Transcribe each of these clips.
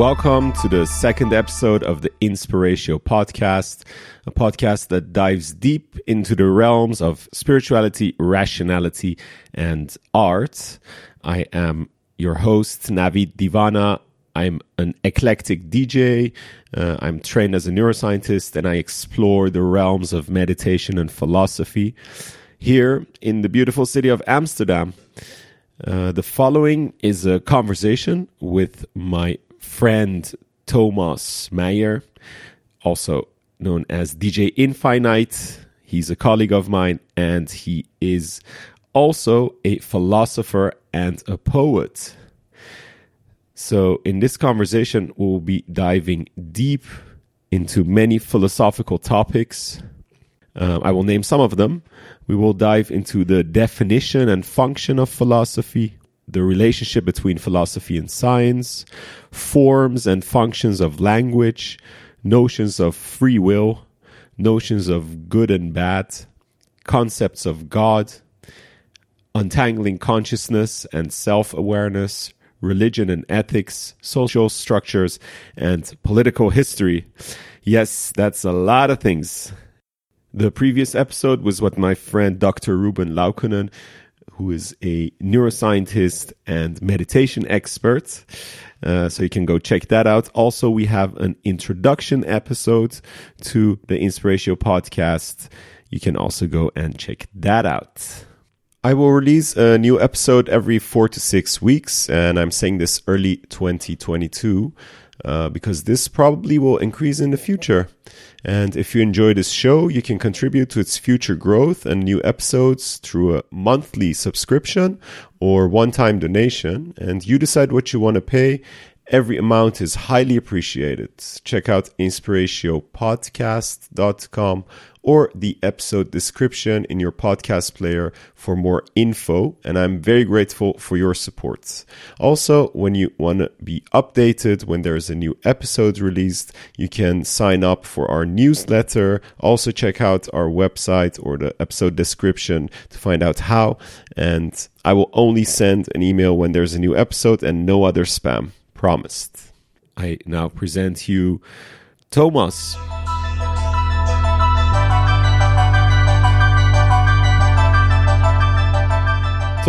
welcome to the second episode of the Inspiratio podcast, a podcast that dives deep into the realms of spirituality, rationality, and art. I am your host, Navid Divana. I'm an eclectic DJ. Uh, I'm trained as a neuroscientist and I explore the realms of meditation and philosophy here in the beautiful city of Amsterdam. Uh, the following is a conversation with my friend Thomas Meijer, also known as DJ Inphiknight. He's a colleague of mine and he is also a philosopher and a poet. So, in this conversation, we'll be diving deep into many philosophical topics. Uh, I will name some of them. We will dive into the definition and function of philosophy, the relationship between philosophy and science, forms and functions of language, notions of free will, notions of good and bad, concepts of God, untangling consciousness and self awareness, religion and ethics, social structures, and political history. Yes, that's a lot of things. The previous episode was what my friend Dr. Ruben Laukkonen who is a neuroscientist and meditation expert. Uh, so you can go check that out. Also, we have an introduction episode to the Inspiratio podcast. You can also go and check that out. I will release a new episode every four to six weeks, and I'm saying this early 2022 uh, because this probably will increase in the future. And if you enjoy this show, you can contribute to its future growth and new episodes through a monthly subscription or one time donation. And you decide what you want to pay. Every amount is highly appreciated. Check out inspiratiopodcast.com or the episode description in your podcast player for more info. And I'm very grateful for your support. Also, when you want to be updated when there's a new episode released, you can sign up for our newsletter. Also, check out our website or the episode description to find out how. And I will only send an email when there's a new episode and no other spam. Promised. I now present you Thomas.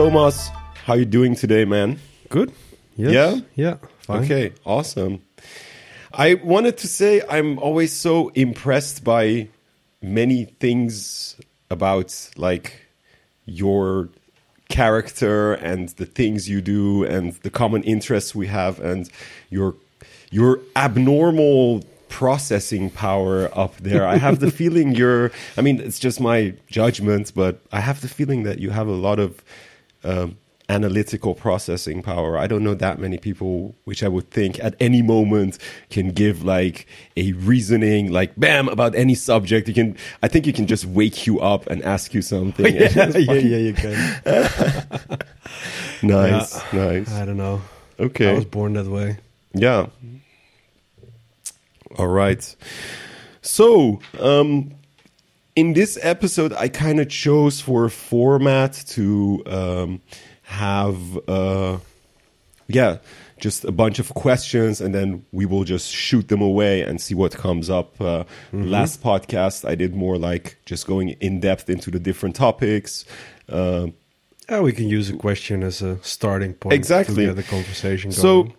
Thomas, how you doing today, man? Good. Yes. Yeah? Yeah. Fine. Okay, awesome. I wanted to say I'm always so impressed by many things about like your character and the things you do and the common interests we have and your your abnormal processing power up there. I have the feeling you're I mean it's just my judgment, but I have the feeling that you have a lot of um, analytical processing power. I don't know that many people, which I would think at any moment can give like a reasoning, like bam, about any subject. You can, I think you can just wake you up and ask you something. yeah, yeah, yeah, you can. nice, Yeah. nice. I don't know. Okay. I was born that way. Yeah. All right. So, um, in this episode, I kind of chose for a format to um, have, uh, yeah, just a bunch of questions, and then we will just shoot them away and see what comes up. Uh, Last podcast, I did more like just going in depth into the different topics. Uh, Yeah, we can use a question as a starting point. Exactly. To get the conversation So, going.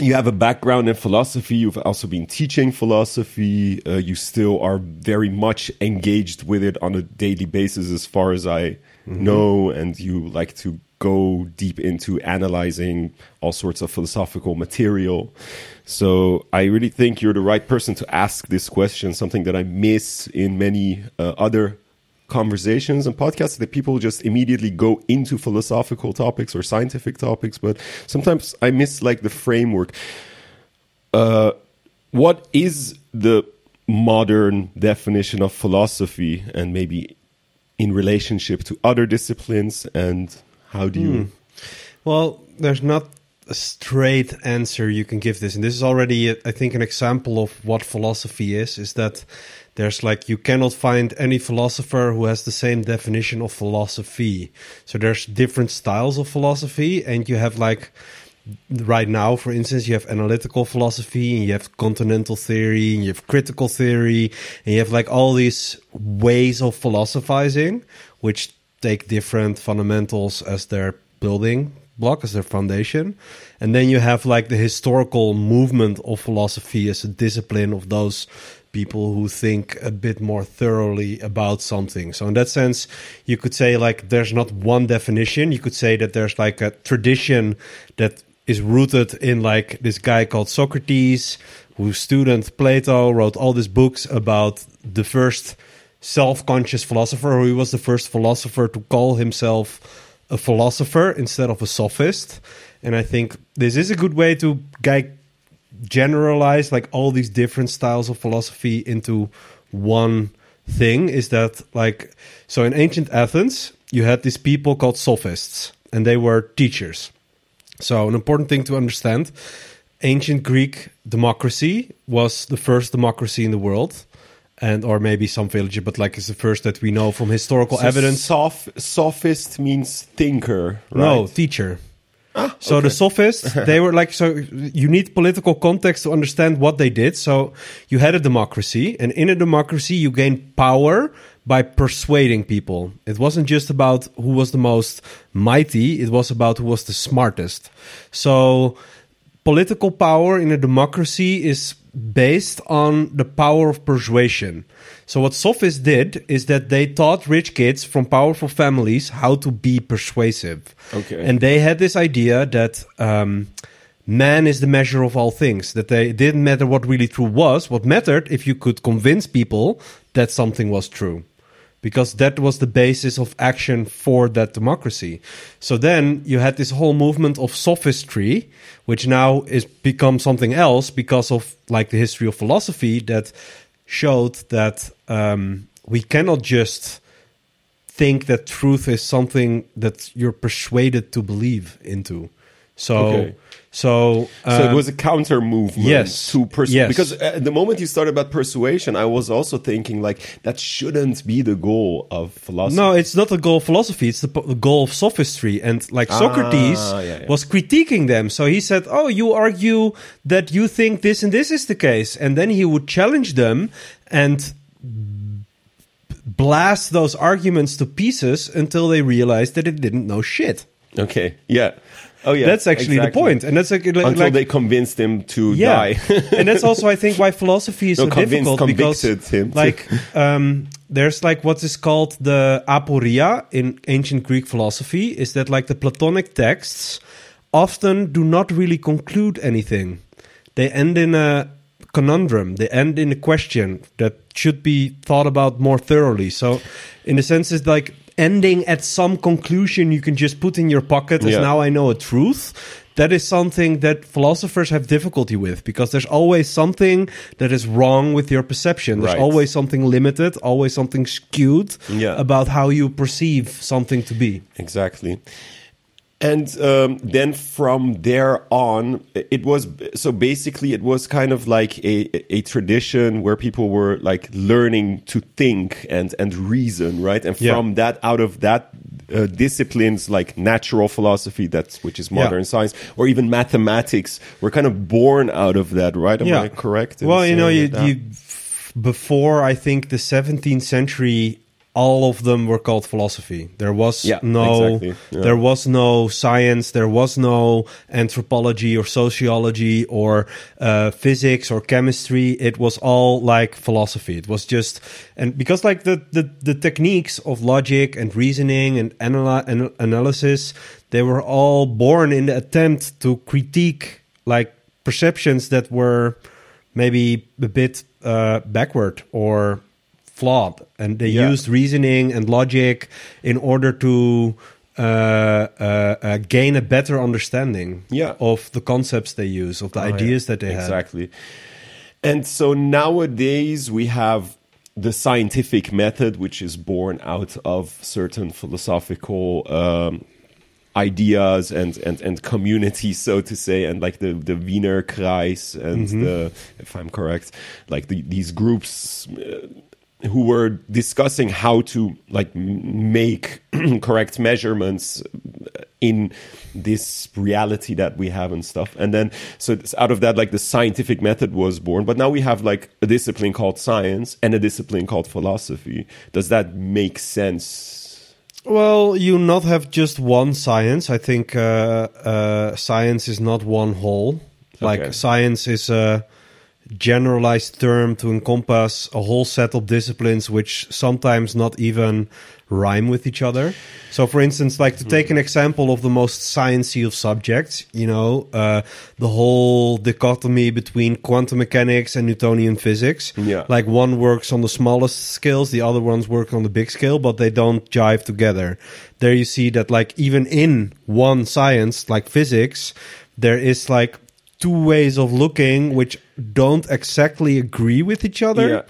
You have a background in philosophy. You've also been teaching philosophy. Uh, you still are very much engaged with it on a daily basis, as far as I know. And you like to go deep into analyzing all sorts of philosophical material. So I really think you're the right person to ask this question, something that I miss in many uh, other conversations and podcasts that people just immediately go into philosophical topics or scientific topics but sometimes i miss like the framework uh what is the modern definition of philosophy and maybe in relationship to other disciplines and how do you Well, there's not a straight answer you can give this, and this is already, I think, an example of what philosophy is. Is that there's like you cannot find any philosopher who has the same definition of philosophy. So there's different styles of philosophy, and you have like right now, for instance, you have analytical philosophy, and you have continental theory, and you have critical theory, and you have like all these ways of philosophizing, which take different fundamentals as their building block, as their foundation. And then you have like the historical movement of philosophy as a discipline of those people who think a bit more thoroughly about something. So in that sense, you could say like there's not one definition. You could say that there's like a tradition that is rooted in like this guy called Socrates, whose student Plato wrote all these books about the first self-conscious philosopher. Who he was the first philosopher to call himself a philosopher instead of a sophist. And I think this is a good way to guide generalize like all these different styles of philosophy into one thing is that like so in ancient Athens you had these people called sophists and they were teachers. So an important thing to understand ancient Greek democracy was the first democracy in the world and or maybe some village but like it's the first that we know from historical So evidence Soph- sophist means thinker, right? no teacher Ah, So okay. the sophists, they were like, so you need political context to understand what they did. So you had a democracy, and in a democracy, you gain power by persuading people. It wasn't just about who was the most mighty, it was about who was the smartest. So political power in a democracy is based on the power of persuasion. So what sophists did is that they taught rich kids from powerful families how to be persuasive. Okay. And they had this idea that um, man is the measure of all things. That they it didn't matter what really true was. What mattered if you could convince people that something was true because that was the basis of action for that democracy. So then you had this whole movement of sophistry, which now is become something else because of like the history of philosophy that showed that um, we cannot just think that truth is something that you're persuaded to believe into. So, Okay. So, So it um, was a counter movement yes. to pers- Yes. because at the moment you started about persuasion, I was also thinking like that shouldn't be the goal of philosophy. No, it's not the goal of philosophy. It's the, p- the goal of sophistry. And like Socrates Ah, yeah, yeah. was critiquing them. So he said, Oh, you argue that you think this and this is the case. And then he would challenge them and blast those arguments to pieces until they realized that it didn't know shit. Okay. Yeah. Oh yeah. that's actually exactly. the. And that's like, like Until like- they convinced him to yeah. die. and that's also, I think, why philosophy is No, so convinced- difficult because, him like, um, there's like what is called the aporia in ancient Greek philosophy. Is that like the Platonic texts often do not really conclude anything. They end in a conundrum. They end in a question that should be thought about more thoroughly. So, in a sense, it's like ending at some conclusion you can just put in your pocket as Yeah. now I know a truth. That is something that philosophers have difficulty with because there's always something that is wrong with your perception. There's Right. always something limited, always something skewed Yeah. about how you perceive something to be. Exactly. And um, then from there on, it was so basically it was kind of like a, a tradition where people were like learning to think and and reason, right? And Yeah. from that, out of that uh, disciplines like natural philosophy, that's which is Yeah. modern science, or even mathematics, were kind of born out of that, right? Am Yeah. I correct? Well, you know, you, you before I think the 17th century, all of them were called philosophy. There was Yeah, no, exactly. Yeah. there was no science. There was no anthropology or sociology or uh, physics or chemistry. It was all like philosophy. It was just and because like the the, the techniques of logic and reasoning and analy- an- analysis, they were all born in the attempt to critique like perceptions that were maybe a bit uh, backward or flawed, and they Yeah. used reasoning and logic in order to uh, uh, uh, gain a better understanding Yeah. of the concepts they use, of the Oh, yeah. ideas that they had. exactly. And so nowadays we have the scientific method, which is born out of certain philosophical um, ideas and, and, and communities, so to say, and like the, the Wiener Kreis and Mm-hmm. the, if I'm correct, like the, these groups uh, who were discussing how to like make correct measurements in this reality that we have and stuff. And then, so out of that, like the scientific method was born. But now we have like a discipline called science and a discipline called philosophy. Does that make sense? Well, you not have just one science. I think uh, uh, science is not one whole. Like Okay. science is a generalized term to encompass a whole set of disciplines which sometimes not even rhyme with each other. So, for instance, like to take an example of the most sciencey of subjects, you know, uh, the whole dichotomy between quantum mechanics and Newtonian physics. Yeah. Like one works on the smallest scales, the other ones work on the big scale, but they don't jive together. There you see that, like, even in one science, like physics, there is like two ways of looking which don't exactly agree with each other. Yeah.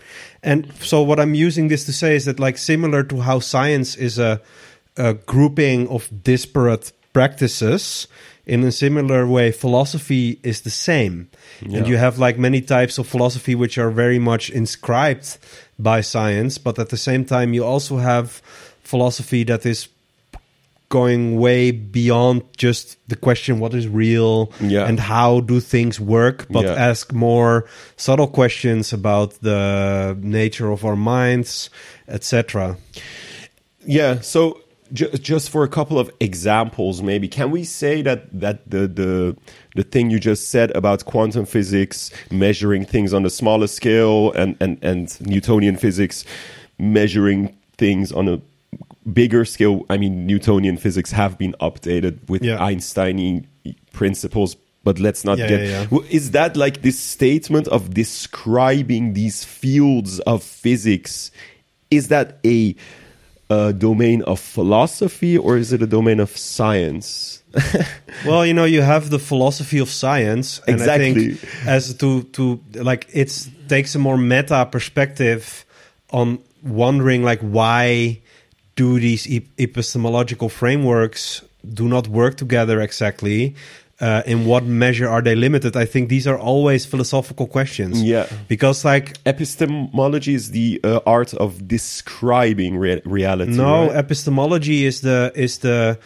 And so what I'm using this to say is that like similar to how science is a, a grouping of disparate practices, in a similar way philosophy is the same. And you have like many types of philosophy which are very much inscribed by science, but at the same time you also have philosophy that is going way beyond just the question what is real Yeah. and how do things work but Yeah. ask more subtle questions about the nature of our minds etc Yeah. So ju- just for a couple of examples, maybe can we say that that the the the thing you just said about quantum physics measuring things on a smaller scale and and and Newtonian physics measuring things on a bigger scale. I mean, Newtonian physics have been updated with Yeah. Einsteinian principles. But let's not Yeah, get. yeah. Is that like this statement of describing these fields of physics? Is that a, a domain of philosophy or is it a domain of science? well you know you have the philosophy of science and i Exactly. think as to to like it takes a more meta perspective on wondering like why do these ep- epistemological frameworks do not work together exactly uh, in what measure are they limited i think these are always philosophical questions Yeah. because like Epistemology is the uh, art of describing rea- reality. No, right? epistemology is the is the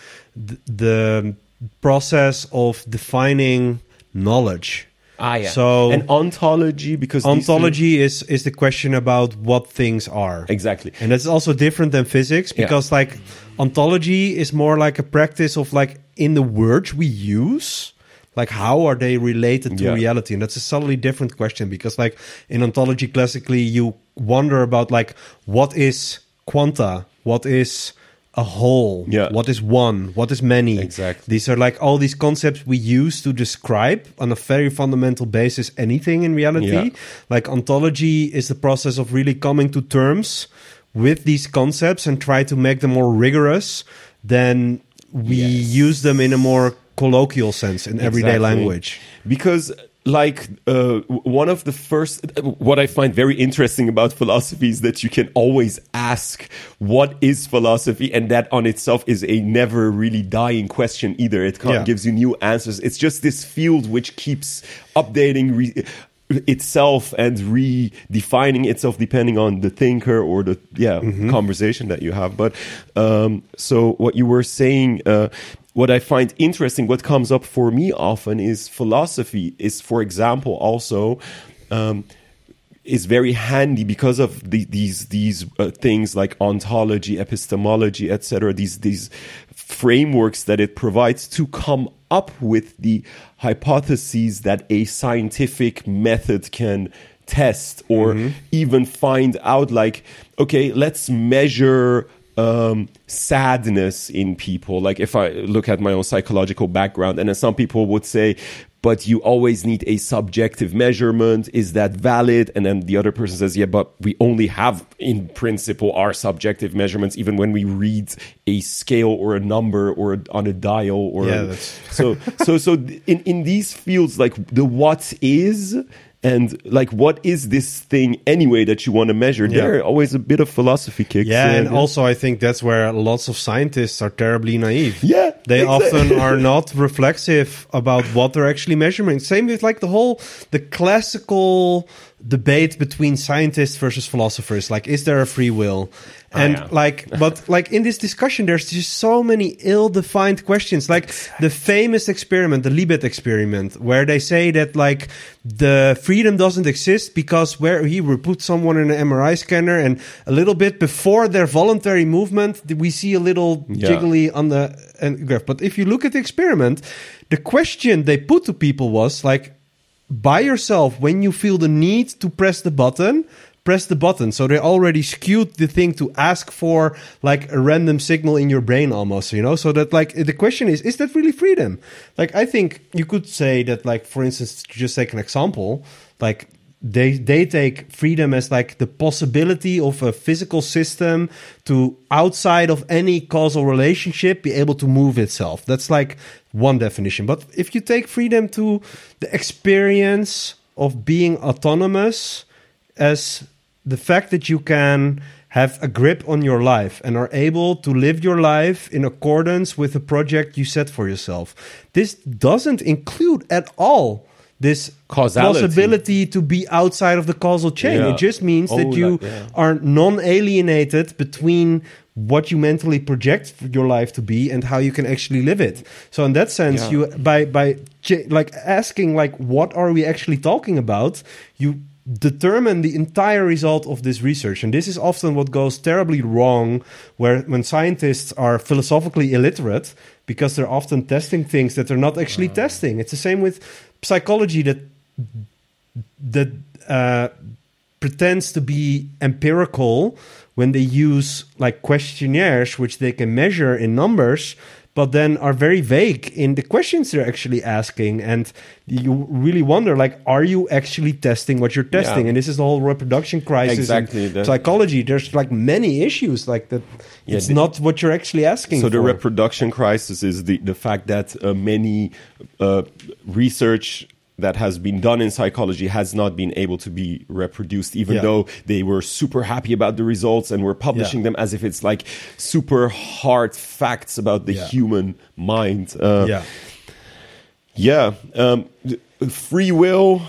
the process of defining knowledge. Ah, yeah. So and ontology because these two- ontology is is the question about what things are. exactly. And that's also different than physics Yeah. because like ontology is more like a practice of like in the words we use, like how are they related to Yeah. reality? And that's a subtly different question because like in ontology classically you wonder about like what is quanta? What is a whole? Yeah. What is one? What is many? Exactly. These are like all these concepts we use to describe on a very fundamental basis anything in reality. Yeah. Like ontology is the process of really coming to terms with these concepts and try to make them more rigorous than we Yes. use them in a more colloquial sense in everyday language. because like uh, one of the first what i find very interesting about philosophy is that you can always ask what is philosophy? And that on itself is a never really dying question either. It kind Yeah. of gives you new answers. It's just this field which keeps updating re- itself and redefining itself depending on the thinker or the yeah conversation that you have. But um so what you were saying uh what I find interesting, what comes up for me often is philosophy is, for example, also um, is very handy because of the, these these uh, things like ontology, epistemology, etc. These these frameworks that it provides to come up with the hypotheses that a scientific method can test or even find out like okay let's measure um, sadness in people. Like if I look at my own psychological background, and then some people would say, but you always need a subjective measurement. Is that valid? And then the other person says, yeah, but we only have in principle our subjective measurements, even when we read a scale or a number or a- on a dial or Yeah, that's- so so so in in these fields like the what is and like what is this thing anyway that you want to measure Yeah. there always a bit of philosophy kicks Yeah, in. and also I think that's where lots of scientists are terribly naive. Yeah, They exactly. often are not reflexive about what they're actually measuring. Same with like the whole the classical debate between scientists versus philosophers. Like, is there a free will? And yeah. like, but like in this discussion, there's just so many ill-defined questions. Like the famous experiment, the Libet experiment, where they say that like the freedom doesn't exist because where he would put someone in an MRI scanner and a little bit before their voluntary movement, we see a little Yeah. jiggly on the uh, graph. But if you look at the experiment, the question they put to people was like, by yourself, when you feel the need to press the button, press the button. So they already skewed the thing to ask for like a random signal in your brain almost, you know? So that like the question is, is that really freedom? Like I think you could say that like, for instance, to just take an example, like they they take freedom as like the possibility of a physical system to outside of any causal relationship be able to move itself. That's like one definition. But if you take freedom to the experience of being autonomous as the fact that you can have a grip on your life and are able to live your life in accordance with the project you set for yourself this doesn't include at all this Causality. possibility to be outside of the causal chain. Yeah. It just means Oh, that you like, yeah. are non alienated between what you mentally project your life to be and how you can actually live it. So in that sense, Yeah. you by by like asking like what are we actually talking about, you determine the entire result of this research and this is often what goes terribly wrong where when scientists are philosophically illiterate because they're often testing things that they're not actually testing. It's the same with psychology that that uh, pretends to be empirical when they use like questionnaires which they can measure in numbers but then are very vague in the questions they're actually asking and you really wonder like are you actually testing what you're testing? Yeah. and this is the whole reproduction crisis Exactly, in the- psychology. There's like many issues like that Yeah, it's the- not what you're actually asking So the reproduction crisis is the, the fact that uh, many uh, research that has been done in psychology has not been able to be reproduced, even Yeah. though they were super happy about the results and were publishing Yeah. them as if it's like super hard facts about the Yeah. human mind. Uh, yeah yeah. Um, free will,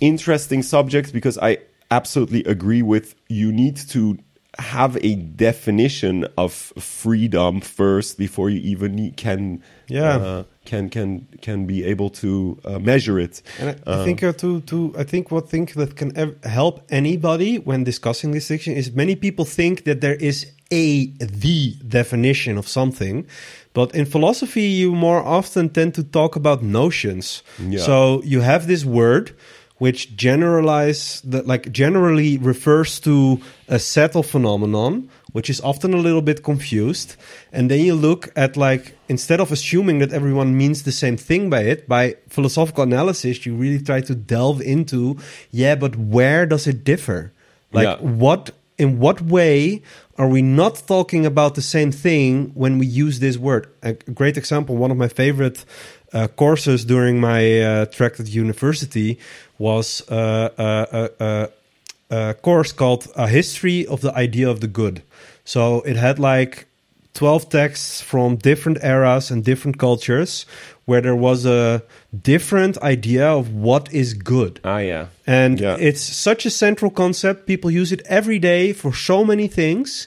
interesting subject because I absolutely agree with you need to have a definition of freedom first before you even can Yeah. uh, can can can be able to uh, measure it. And I, I think uh, to to I think what thing that can ev- help anybody when discussing this section is many people think that there is a the definition of something, but in philosophy you more often tend to talk about notions. Yeah. So you have this word which generalize that like generally refers to a set of phenomenon which is often a little bit confused and then you look at like instead of assuming that everyone means the same thing by it by philosophical analysis you really try to delve into yeah but where does it differ like Yeah. what in what way are we not talking about the same thing when we use this word a great example one of my favorite uh, courses during my uh, track at university was uh, uh, uh, uh, a course called A History of the Idea of the Good. So it had like 12 texts from different eras and different cultures where there was a different idea of what is good. Ah, yeah. And Yeah. it's such a central concept. People use it every day for so many things,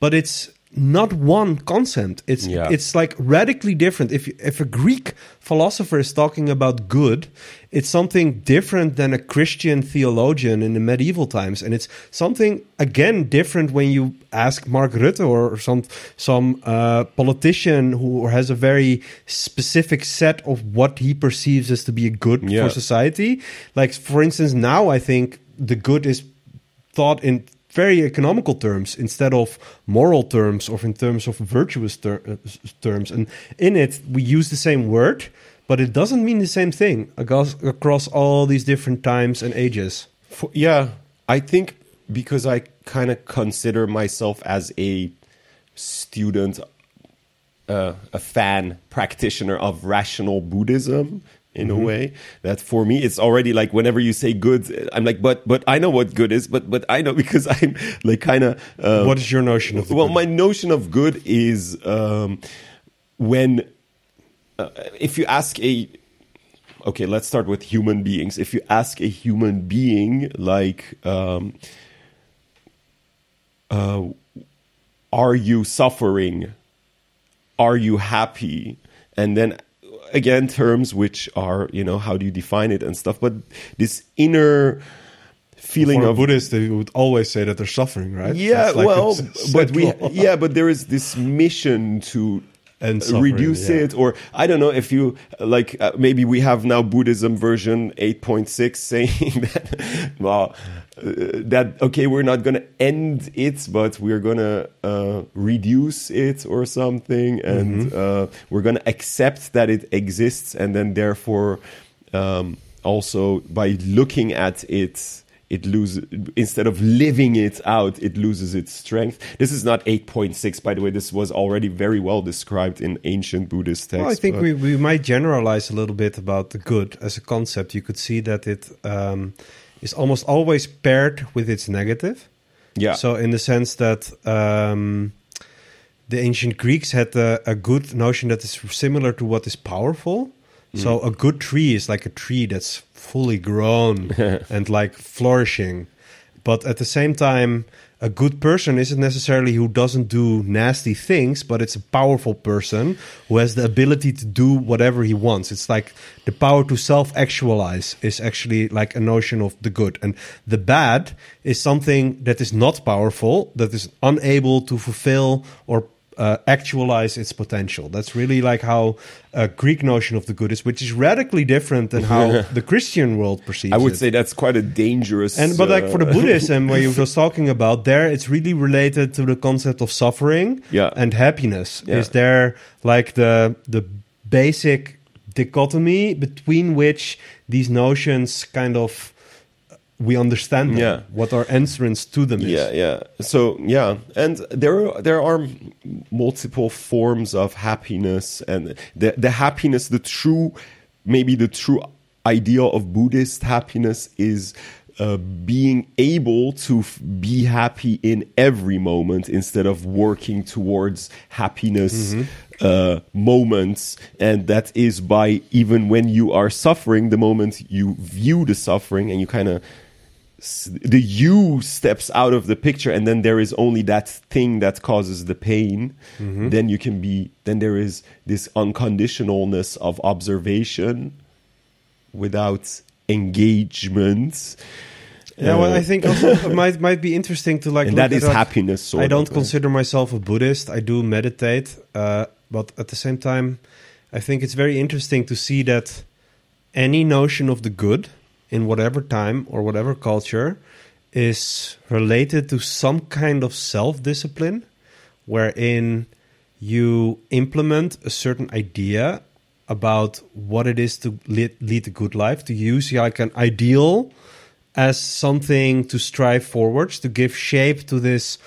but it's not one concept. It's Yeah. it's like radically different. If if a Greek philosopher is talking about good, it's something different than a Christian theologian in the medieval times, and it's something again different when you ask Mark Rutte or some some uh, politician who has a very specific set of what he perceives as to be a good Yeah. for society. Like for instance, now I think the good is thought in very economical terms instead of moral terms or in terms of virtuous ter- uh, terms. And in it, we use the same word, but it doesn't mean the same thing across, across all these different times and ages. For, yeah, I think because I kind of consider myself as a student, uh, a fan, practitioner of rational Buddhism in a way that for me it's already like whenever you say good i'm like but but i know what good is but but i know because i'm like kind of uh, what is your notion of well good? my notion of good is um when uh, if you ask a okay, let's start with human beings. If you ask a human being, like, um, uh, are you suffering? Are you happy? And then again, terms which are, you know, how do you define it and stuff. But this inner feeling For a of Buddhist, they would always say that they're suffering, right? yeah, like well, but we yeah, but there is this mission to And reduce yeah. it, or I don't know if you like. Uh, maybe we have now Buddhism version eight point six saying that well, uh, that okay, we're not gonna end it, but we're gonna uh, reduce it or something, and Mm-hmm. uh, we're gonna accept that it exists, and then therefore um, also by looking at it it loses instead of living it out it loses its strength this is not 8.6 by the way this was already very well described in ancient buddhist texts Well, I think we, we might generalize a little bit about the good as a concept. You could see that it um, is almost always paired with its negative. yeah So, in the sense that um, the ancient Greeks had a, a good notion that is similar to what is powerful. Mm. So, a good tree is like a tree that's fully grown and like flourishing. But at the same time, a good person isn't necessarily who doesn't do nasty things, but it's a powerful person who has the ability to do whatever he wants. It's like the power to self actualize is actually like a notion of the good. And the bad is something that is not powerful, that is unable to fulfill or uh, actualize its potential. That's really like how a Greek notion of the good is, which is radically different than how the Christian world perceives i would it. say that's quite a dangerous And but like for the uh, Buddhism, where you were just talking about, there it's really related to the concept of suffering Yeah. and happiness. Yeah. Is there like the the basic dichotomy between which these notions kind of we understand them, Yeah. what our entrance to them is. yeah yeah so yeah and there there are multiple forms of happiness and the the happiness the true maybe the true ideal of buddhist happiness is uh, being able to f- be happy in every moment instead of working towards happiness uh, moments and that is by even when you are suffering the moment you view the suffering and you kind of the you steps out of the picture and then there is only that thing that causes the pain then you can be then there is this unconditionalness of observation without engagement Yeah, well, Uh, I think also it might might be interesting to like. and that is like, happiness I don't of, consider myself a Buddhist. I do meditate, uh, but at the same time, I think it's very interesting to see that any notion of the good in whatever time or whatever culture is related to some kind of self discipline, wherein you implement a certain idea about what it is to lead, lead a good life, to use like an ideal as something to strive forwards, to give shape to this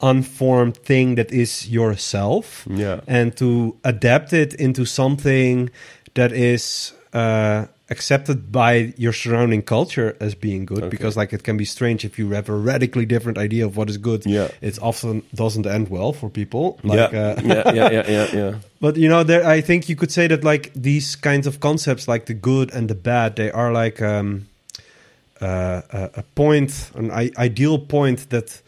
unformed thing that is yourself, Yeah. and to adapt it into something that is uh, accepted by your surrounding culture as being good. Okay. Because like it can be strange if you have a radically different idea of what is good. Yeah. it often doesn't end well for people. Like, yeah. uh, yeah yeah yeah yeah yeah but you know, there I think you could say that like these kinds of concepts, like the good and the bad, they are like um, uh, a, a point, an I- ideal point that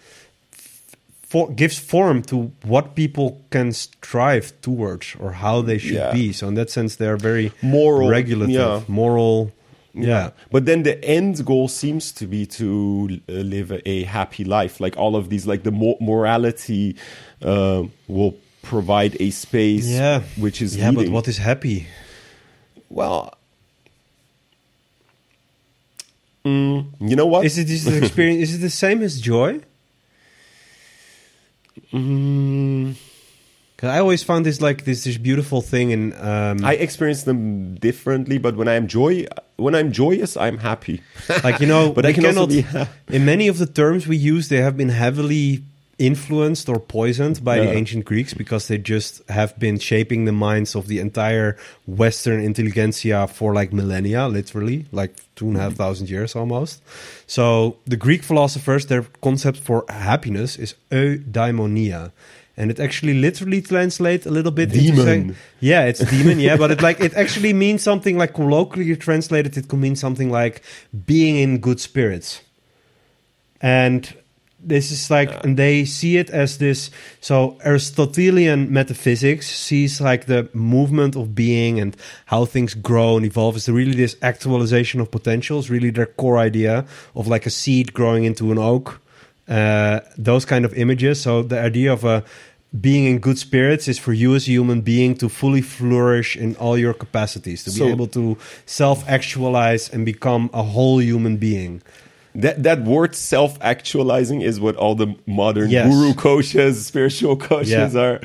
for, gives form to what people can strive towards or how they should Yeah. be. So in that sense, they are very Moral, regulative, yeah. moral. Yeah. But then the end goal seems to be to uh, live a, happy life. Like all of these, like the mo- morality uh, will provide a space, Yeah. which is Yeah, but what is happy? well. Mm, you know what? Is it is the experience? is it the same as joy? Mm, 'Cause I always found this like this this beautiful thing and um, I experience them differently, but when I am joy, when I'm joyous, I'm happy. like you know but I cannot- be. in many of the terms we use they have been heavily influenced or poisoned by the ancient greeks because they just have been shaping the minds of the entire western intelligentsia for like millennia literally like two and a half thousand years almost so the greek philosophers their concept for happiness is eudaimonia and it actually literally translates a little bit Demon. into saying, yeah, it's demon, yeah, but it like it actually means something like colloquially translated. It could mean something like being in good spirits, and this is like and they see it as this so aristotelian metaphysics sees like the movement of being and how things grow and evolve is really this actualization of potentials really their core idea of like a seed growing into an oak uh, those kind of images. So the idea of a being in good spirits is for you as a human being to fully flourish in all your capacities to So- be able to self-actualize and become a whole human being That that word self actualizing is what all the modern Yes. guru coaches, spiritual coaches Yeah. are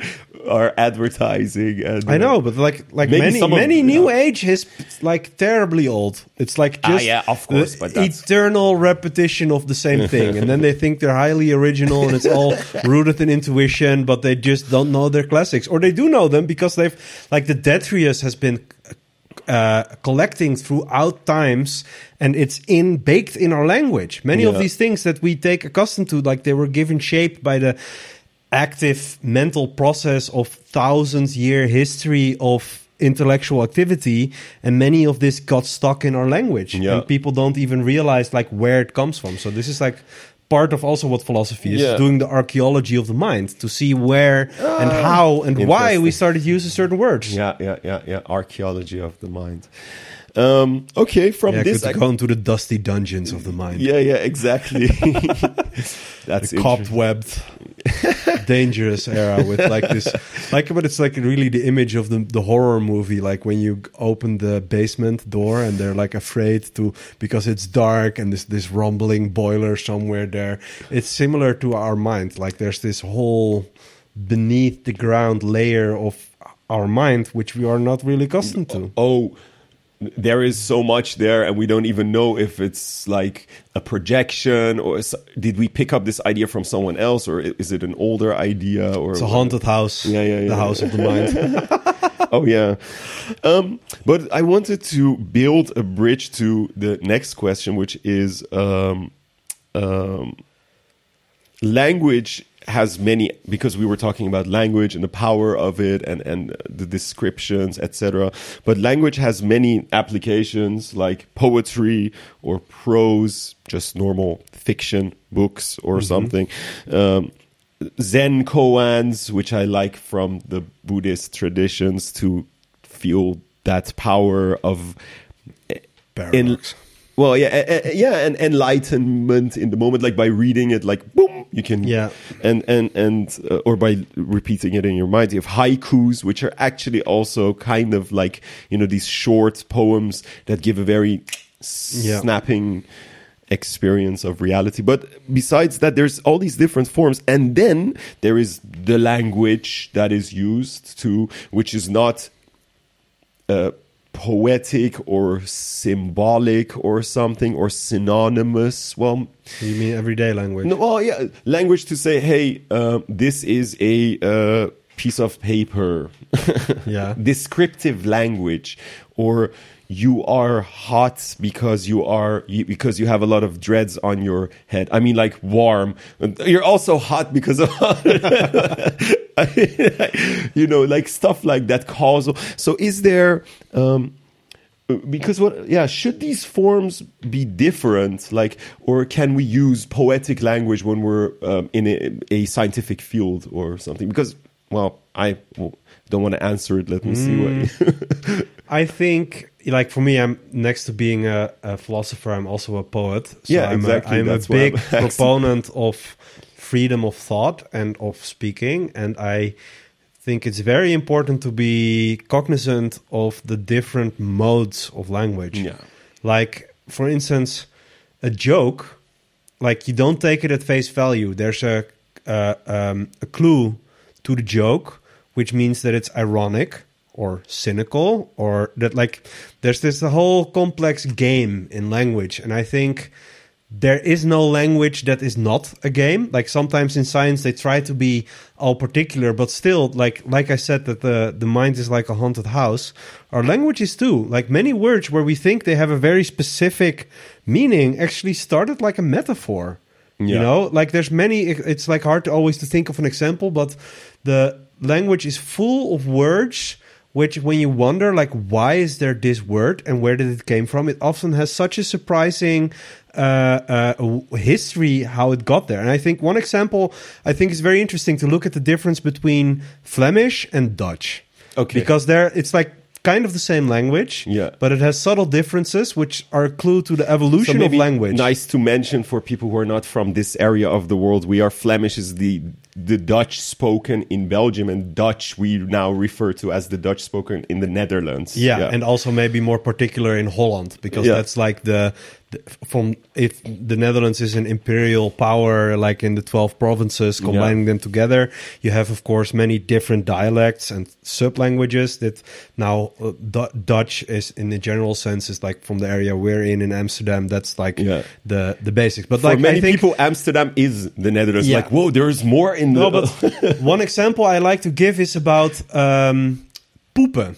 are advertising. And, I uh, know, but like like Maybe many of- many new yeah. age is like terribly old. It's like Ah, just yeah, of course, but eternal repetition of the same thing, and then they think they're highly original and it's all rooted in intuition, but they just don't know their classics, or they do know them because they've like the Detrius has been uh, collecting throughout times and it's in baked in our language. Many of these things that we take accustomed to like they were given shape by the active mental process of thousands year history of intellectual activity and many of this got stuck in our language Yeah. and people don't even realize like where it comes from. So this is like part of also what philosophy is Yeah. doing the archaeology of the mind to see where and ah. how and why we started using certain words Yeah, yeah, yeah, yeah. Archaeology of the mind. Um, okay, from Yeah, this, could I- go into the dusty dungeons of the mind. yeah, yeah, exactly. That's cobwebbed, dangerous era with like this, like, but it's like really the image of the the horror movie, like when you open the basement door and they're like afraid to because it's dark and this this rumbling boiler somewhere there. It's similar to our mind. Like there's this whole beneath the ground layer of our mind which we are not really accustomed to. oh there is so much there and we don't even know if it's like a projection or is, did we pick up this idea from someone else or is it an older idea or It's a haunted house. Yeah, yeah, yeah. The house of the mind. oh yeah um, but i wanted to build a bridge to the next question which is um, um, language has many because we were talking about language and the power of it and and the descriptions etc but language has many applications like poetry or prose just normal fiction books or something. Um, zen koans which i like from the buddhist traditions to feel that power of in. Well yeah yeah and enlightenment in the moment like by reading it like boom you can Yeah. and and and uh, or by repeating it in your mind you have haikus which are actually also kind of like you know these short poems that give a very Yeah. snapping experience of reality but besides that there's all these different forms and then there is the language that is used to which is not uh, poetic or symbolic or something or synonymous well You mean everyday language? no, well, yeah, language to say, hey, uh, this is a uh, piece of paper. Yeah. Descriptive language, or you are hot because you are you, because you have a lot of dreads on your head. I mean, like warm. You're also hot because of you know, like stuff like that. Causal. So, is there? Um, because what yeah should these forms be different like or can we use poetic language when we're um, in a, a scientific field or something because well i well, don't want to answer it let me see what I think, like for me, I'm next to being a, a philosopher. I'm also a poet. So Yeah, I'm exactly, A, I'm that's a big I'm proponent of freedom of thought and of speaking, and I think it's very important to be cognizant of the different modes of language. Yeah. Like, for instance, a joke, like you don't take it at face value. There's a uh, um, a clue to the joke, which means that it's ironic or cynical, or that like there's this whole complex game in language, and I think there is no language that is not a game. Like sometimes in science they try to be all particular, but still, like like I said, that the the mind is like a haunted house. Our language is too. Like many words where we think they have a very specific meaning actually started like a metaphor. You know, like there's many. It's like hard to always to think of an example, but the language is full of words. Which, when you wonder, like, why is there this word and where did it came from? It often has such a surprising uh, uh, history how it got there. And I think one example I think is very interesting to look at the difference between Flemish and Dutch. Okay. Because there, it's like kind of the same language, Yeah. but it has subtle differences, which are a clue to the So evolution of language. nice to mention for people who are not from this area of the world. We are Flemish is the the Dutch spoken in Belgium, and Dutch we now refer to as the Dutch spoken in the Netherlands. Yeah, and also maybe more particular in Holland because Yeah. that's like the from if the Netherlands is an imperial power, like in the twelve provinces, combining them together, you have of course many different dialects and sub-languages. That now uh, Du- Dutch is in the general sense is like from the area we're in in Amsterdam. That's like Yeah. the the basics. But for like many I think, people, Amsterdam is the Netherlands. Yeah. Like, whoa, there is more in the. No, but one example I like to give is about um, poepen.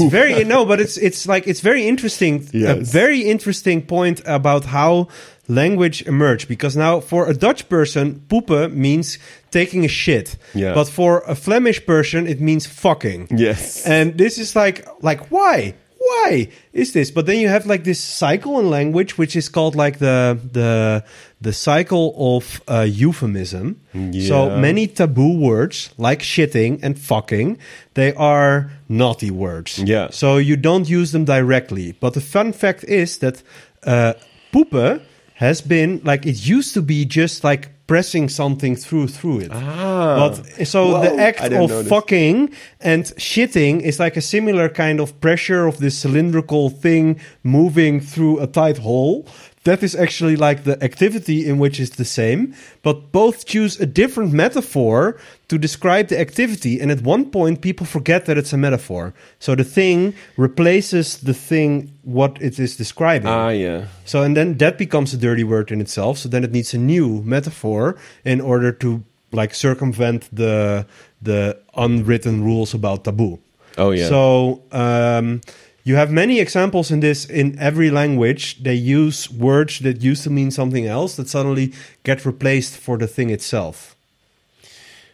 It's very no, but it's it's like it's very interesting. A very interesting point about how language emerged because now for a Dutch person, poepen means taking a shit. Yeah. But for a Flemish person, it means fucking. yes, And this is like like why? Why is this? But then you have like this cycle in language, which is called like the the the cycle of uh, euphemism. So many taboo words like shitting and fucking, they are naughty words. Yeah. So you don't use them directly. But the fun fact is that uh, poepen has been like it used to be just like pressing something through through it. Ah. But so Whoa, the act of fucking and shitting is like a similar kind of pressure of this cylindrical thing moving through a tight hole. That is actually like the activity in which is the same, but both choose a different metaphor to describe the activity. And at one point, people forget that it's a metaphor. So the thing replaces the thing what it is describing. ah, yeah. So and then that becomes a dirty word in itself. So then it needs a new metaphor in order to like circumvent the the unwritten rules about taboo. Oh, yeah. So um, you have many examples in this in every language. They use words that used to mean something else that suddenly get replaced for the thing itself.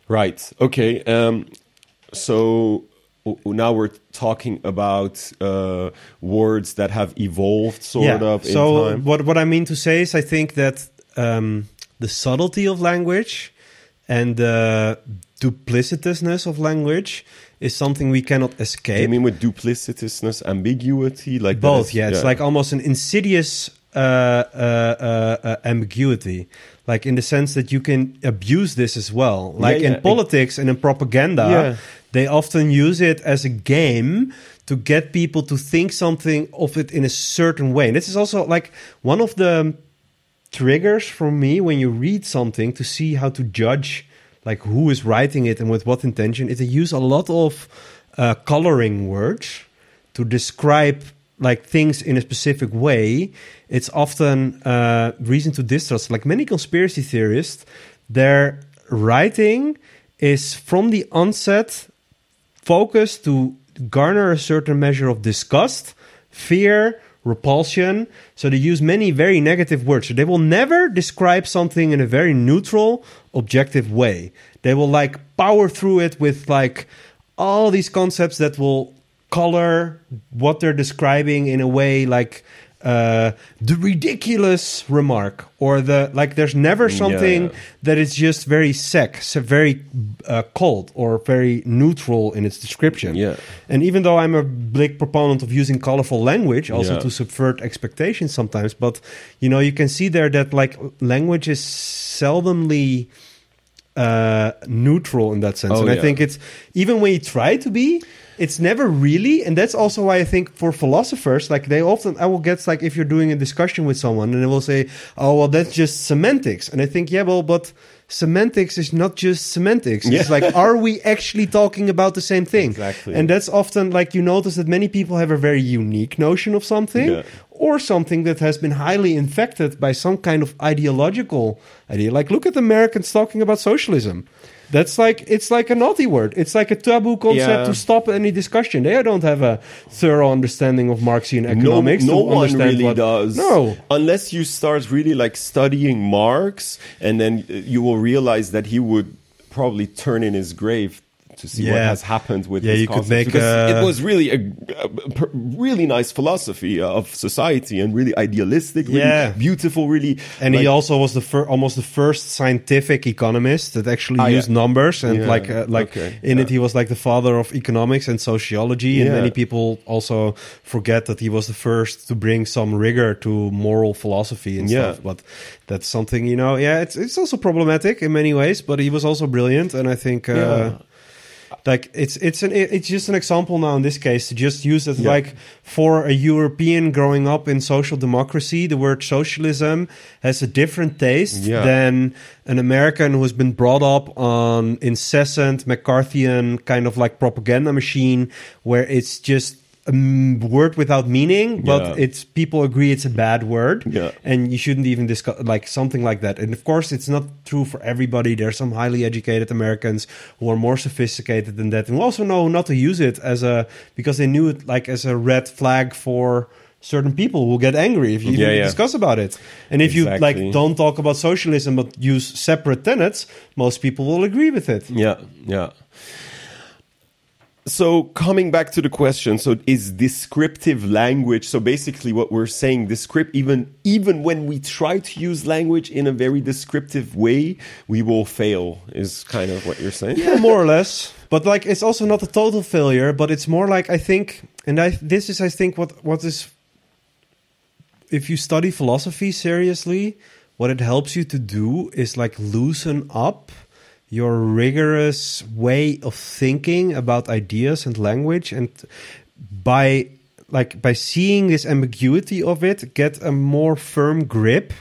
Right. Okay. Um, so now we're talking about uh, words that have evolved, sort of. In so time. what what I mean to say is, I think that um, the subtlety of language and the duplicitousness of language is something we cannot escape. I mean, with duplicitousness, ambiguity, like Both, is- yeah. It's like almost an insidious uh, uh, uh, uh, ambiguity, like in the sense that you can abuse this as well. Like yeah. in politics and in propaganda, Yeah. they often use it as a game to get people to think something of it in a certain way. And this is also like one of the triggers for me when you read something to see how to judge like who is writing it and with what intention is they use a lot of uh, coloring words to describe like things in a specific way. It's often uh, reason to distrust. Like many conspiracy theorists their writing is from the onset focused to garner a certain measure of disgust, fear, repulsion. So they use many very negative words. So they will never describe something in a very neutral, objective way. They will like power through it with like all these concepts that will color what they're describing in a way like uh, the ridiculous remark or the like there's never something yeah. that is just very sec, so very uh, cold or very neutral in its description. Yeah. And even though I'm a big proponent of using colorful language, also Yeah. to subvert expectations sometimes, but you know, you can see there that like language is seldomly uh, neutral in that sense. Oh, and I think it's even when you try to be, it's never really. And that's also why I think for philosophers, like they often, I will get like if you're doing a discussion with someone and they will say, oh, well, that's just semantics. And I think, yeah, well, but semantics is not just semantics. It's Yeah. like, are we actually talking about the same thing? Exactly. And that's often like you notice that many people have a very unique notion of something. Yeah. or something that has been highly infected by some kind of ideological idea. Like, look at Americans talking about socialism. That's like it's like a naughty word. It's like a taboo concept Yeah. to stop any discussion. They don't have a thorough understanding of Marxian economics. no to one really what- does. No, unless you start really like studying Marx, and then you will realize that he would probably turn in his grave to see what Yeah. has happened with Yeah, his you could make because a- it was really a, a really nice philosophy of society and really idealistic, really Yeah. beautiful, really. and he also was the fir- almost the first scientific economist that actually Ah, yeah. used numbers and Yeah, like uh, like okay, in it he was like the father of economics and sociology. And many people also forget that he was the first to bring some rigor to moral philosophy and Yeah. stuff. But that's something you know. Yeah, it's it's also problematic in many ways, but he was also brilliant, and I think. Uh, Yeah. Like it's it's an it's just an example now in this case to just use it Yeah. like for a European growing up in social democracy, the word socialism has a different taste Yeah. than an American who's been brought up on incessant McCarthyian kind of like propaganda machine where it's just a word without meaning, but Yeah. it's people agree it's a bad word, Yeah. and you shouldn't even discuss like something like that. And of course, it's not true for everybody. There are some highly educated Americans who are more sophisticated than that, and who also know not to use it as a because they knew it like as a red flag for certain people who will get angry if you Yeah, yeah. discuss about it. And if you like don't talk about socialism but use separate tenets, most people will agree with it. Yeah, yeah. So coming back to the question, so is descriptive language? So basically, what we're saying, descript even even when we try to use language in a very descriptive way, we will fail. Is kind of what you're saying. yeah, more or less. But like, it's also not a total failure. But it's more like I think, and I this is I think what what is if you study philosophy seriously, what it helps you to do is like loosen up your rigorous way of thinking about ideas and language and by like by seeing this ambiguity of it get a more firm grip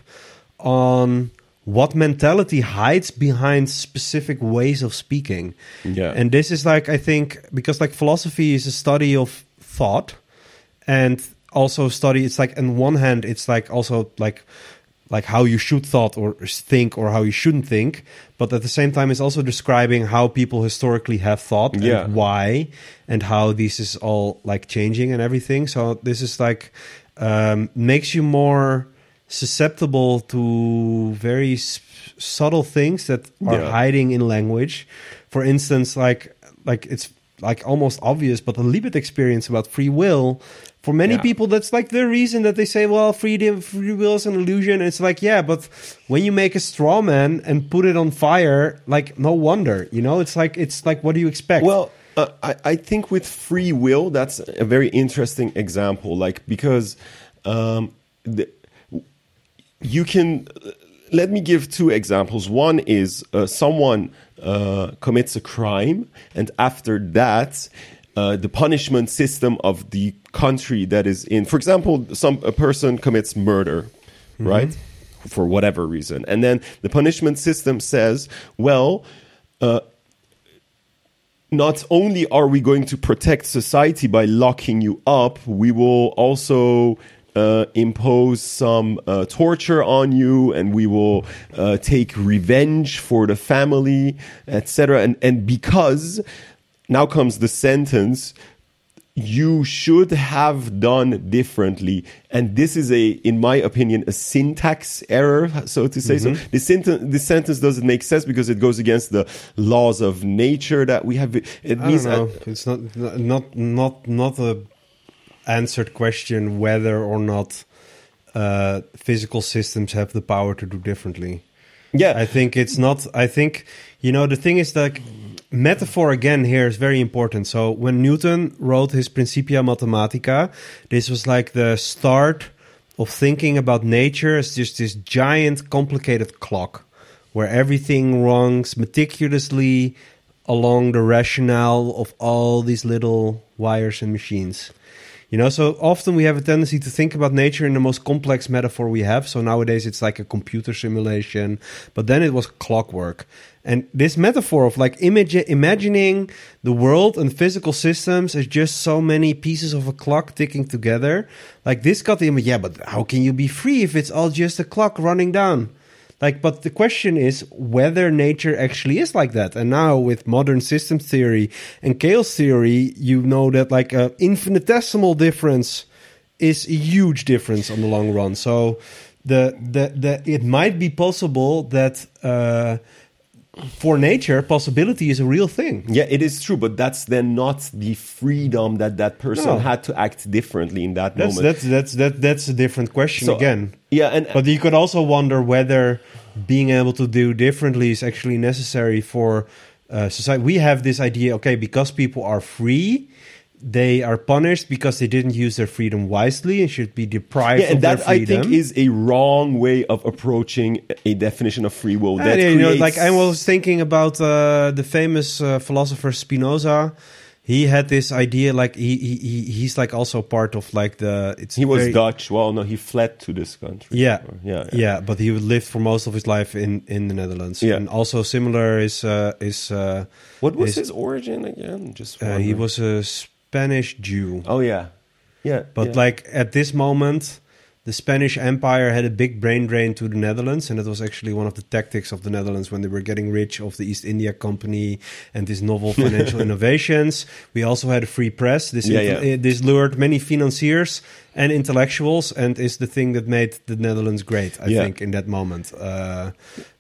on what mentality hides behind specific ways of speaking Yeah. and this is like i think because like philosophy is a study of thought and also study it's like on one hand it's like also like like how you should thought or think or how you shouldn't think but at the same time it's also describing how people historically have thought Yeah. and why and how this is all like changing and everything so this is like um, makes you more susceptible to very s- subtle things that are Yeah. hiding in language for instance like like it's like almost obvious but the libet experience about free will for many Yeah. people that's like the reason that they say well freedom free will is an illusion and it's like yeah but when you make a straw man and put it on fire like no wonder you know it's like it's like what do you expect Well, uh, I, I think with free will, that's a very interesting example. Like because um, the, you can. Let me give two examples. One is uh, someone uh, commits a crime, and after that, uh, the punishment system of the country that is in, for example, some a person commits murder, right, for whatever reason, and then the punishment system says, well. Uh, not only are we going to protect society by locking you up, we will also uh, impose some uh, torture on you, and we will uh, take revenge for the family, etc. And and because now comes the sentence. You should have done differently, and this is a, in my opinion, a syntax error, so to say. So Mm-hmm. the sentence, the sentence doesn't make sense because it goes against the laws of nature that we have. It I means don't know. it's not not not not a answered question whether or not uh, physical systems have the power to do differently. yeah, I think it's not. I think you know the thing is that metaphor again here is very important. So when Newton wrote his Principia Mathematica, this was like the start of thinking about nature as just this giant, complicated clock where everything runs meticulously along the rationale of all these little wires and machines. You know, so often we have a tendency to think about nature in the most complex metaphor we have. So nowadays it's like a computer simulation, but then it was clockwork. And this metaphor of like image, imagining the world and physical systems as just so many pieces of a clock ticking together, like this got the image. Yeah, but how can you be free if it's all just a clock running down? Like, but the question is whether nature actually is like that. And now with modern systems theory and chaos theory, you know that like a infinitesimal difference is a huge difference on the long run. So the the the it might be possible that. Uh, for nature, possibility is a real thing. Yeah, it is true, but that's then not the freedom that that person No. had to act differently in that That's moment. that's that's that that's a different question So, again. yeah, and But you could also wonder whether being able to do differently is actually necessary for uh, society. We have this idea, okay, because people are free, they are punished because they didn't use their freedom wisely and should be deprived yeah, and of their that I think is a wrong way of approaching a definition of free will. That yeah, you know, like I was thinking about uh, the famous uh, philosopher Spinoza. He had this idea, like he, he he he's like also part of like the. It's he was very- Dutch. Well, no, he fled to this country. Yeah. Or- yeah, yeah, but he lived for most of his life in in the Netherlands. Yeah. and also similar is uh, is uh, What was is- his origin again? Just uh, he was a Spanish Jew, Oh yeah, yeah. but yeah. like at this moment. The Spanish Empire had a big brain drain to the Netherlands, and it was actually one of the tactics of the Netherlands when they were getting rich of the East India Company and these novel financial innovations. We also had a free press. This Yeah, yeah. this lured many financiers and intellectuals, and is the thing that made the Netherlands great. I Yeah. think in that moment. Uh,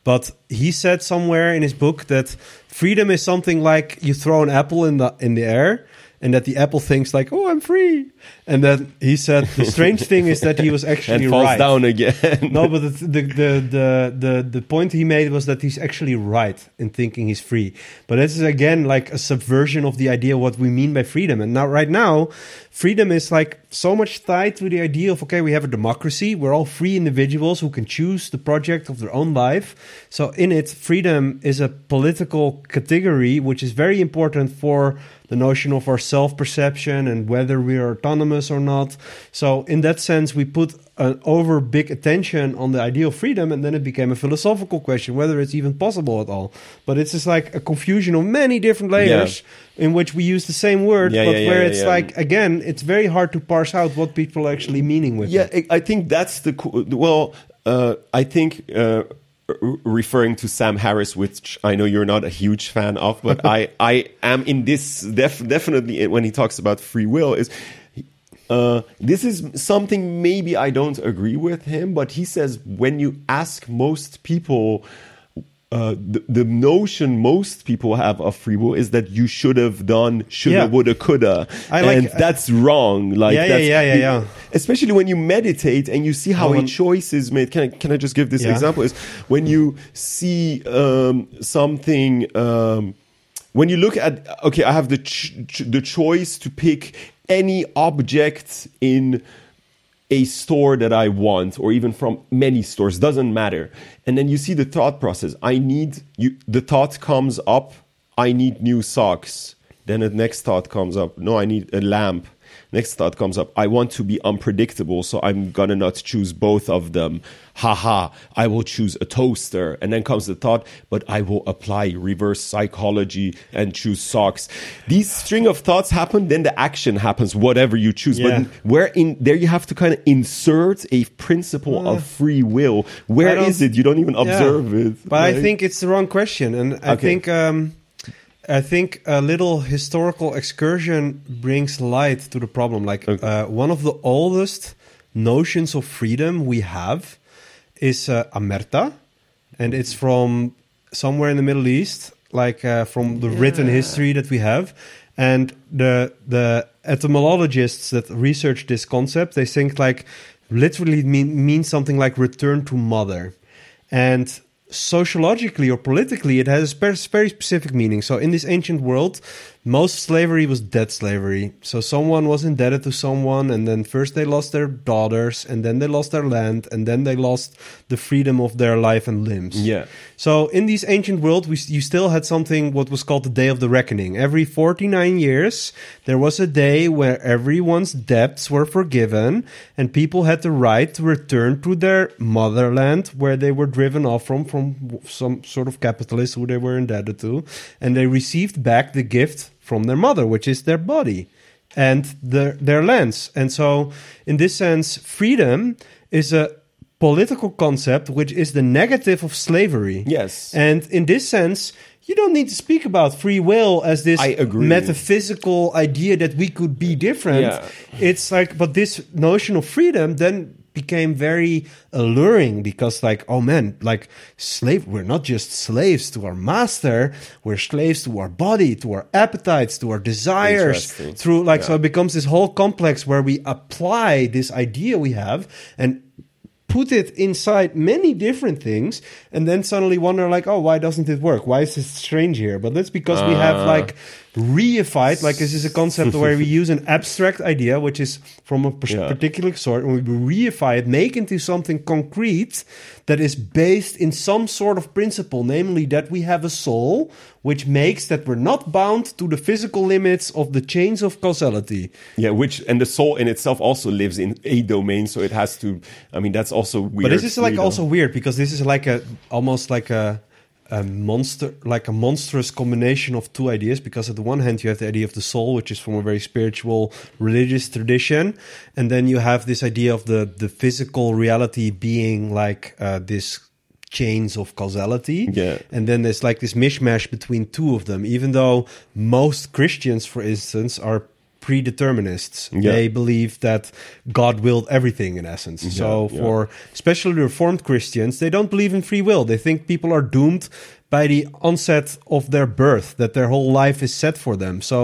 but he said somewhere in his book that freedom is something like you throw an apple in the in the air. And that the apple thinks like, "Oh, I'm free," and then he said the strange thing is that he was actually and falls right. down again. No, but the, the the the the point he made was that he's actually right in thinking he's free. But this is again like a subversion of the idea of what we mean by freedom. And now, right now, freedom is like so much tied to the idea of okay, we have a democracy. We're all free individuals who can choose the project of their own life. So in it, freedom is a political category which is very important for the notion of our self perception and whether we are autonomous or not. So, in that sense, we put an over big attention on the idea of freedom, and then it became a philosophical question whether it's even possible at all. But it's just like a confusion of many different layers in which we use the same word, Yeah, but yeah, yeah, where yeah, it's yeah. like, again, it's very hard to parse out what people are actually meaning with yeah, it. I I think that's the well. Uh, I think uh, referring to Sam Harris, which I know you're not a huge fan of, but I I am in this def- definitely when he talks about free will is. Uh, this is something maybe I don't agree with him, but he says when you ask most people, uh, the, the notion most people have of free will is that you should have done shoulda, Yeah. woulda, coulda, I like- and that's wrong. Like Yeah, yeah, that's, yeah, yeah, yeah. especially when you meditate and you see how Oh, a choice is made. Can I, can I just give this Yeah. example? Is when you see um, something, um, when you look at, okay, I have the ch- ch- the choice to pick any object in a store that I want, or even from many stores, doesn't matter. And then you see the thought process. I need you. The thought comes up. I need new socks. Then the next thought comes up. No, I need a lamp. Next thought comes up. I want to be unpredictable, so I'm gonna not choose both of them. Haha, I will choose a toaster. And then comes the thought, but I will apply reverse psychology and choose socks. These string of thoughts happen, then the action happens, whatever you choose. Yeah. But where in there you have to kind of insert a principle of free will. Where is it? You don't even observe Yeah. it. But I think it's the wrong question, and I Okay. think um, I think a little historical excursion brings light to the problem. Like Okay. uh, one of the oldest notions of freedom we have is uh, amargi, and it's from somewhere in the Middle East, like uh, from the written history that we have. And the the etymologists that research this concept, they think like literally mean means something like return to mother, and sociologically or politically, it has a very specific meaning. So in this ancient world, most slavery was debt slavery. So someone was indebted to someone, and then first they lost their daughters, and then they lost their land, and then they lost the freedom of their life and limbs. Yeah. So in these ancient world, we, you still had something what was called the Day of the Reckoning. Every 49 years, there was a day where everyone's debts were forgiven, and people had the right to return to their motherland where they were driven off from, from some sort of capitalist who they were indebted to, and they received back the gift from their mother, which is their body and their their lands. And so, in this sense, freedom is a political concept which is the negative of slavery. Yes. And in this sense, you don't need to speak about free will as this metaphysical idea that we could be different. Yeah. It's like, but this notion of freedom then became very alluring because like oh man like slave we're not just slaves to our master we're slaves to our body to our appetites to our desires through like so it becomes this whole complex where we apply this idea we have and put it inside many different things and then suddenly wonder like oh why doesn't it work? Why is this strange here? But that's because we have Ah. like reified like this is a concept where we use an abstract idea which is from a Yeah. particular sort and we reify it make into something concrete that is based in some sort of principle namely that we have a soul which makes that we're not bound to the physical limits of the chains of causality Yeah, which and the soul in itself also lives in a domain, so it has to. I mean, that's also weird. But this is like freedom. also weird because this is like a almost like a a monster like a monstrous combination of two ideas because at the one hand you have the idea of the soul which is from a very spiritual religious tradition and then you have this idea of the the physical reality being like uh, this chains of causality Yeah. and then there's like this mishmash between two of them even though most christians for instance are predeterminists Yeah. they believe that god willed everything in essence so yeah. for especially reformed christians they don't believe in free will they think people are doomed by the onset of their birth that their whole life is set for them so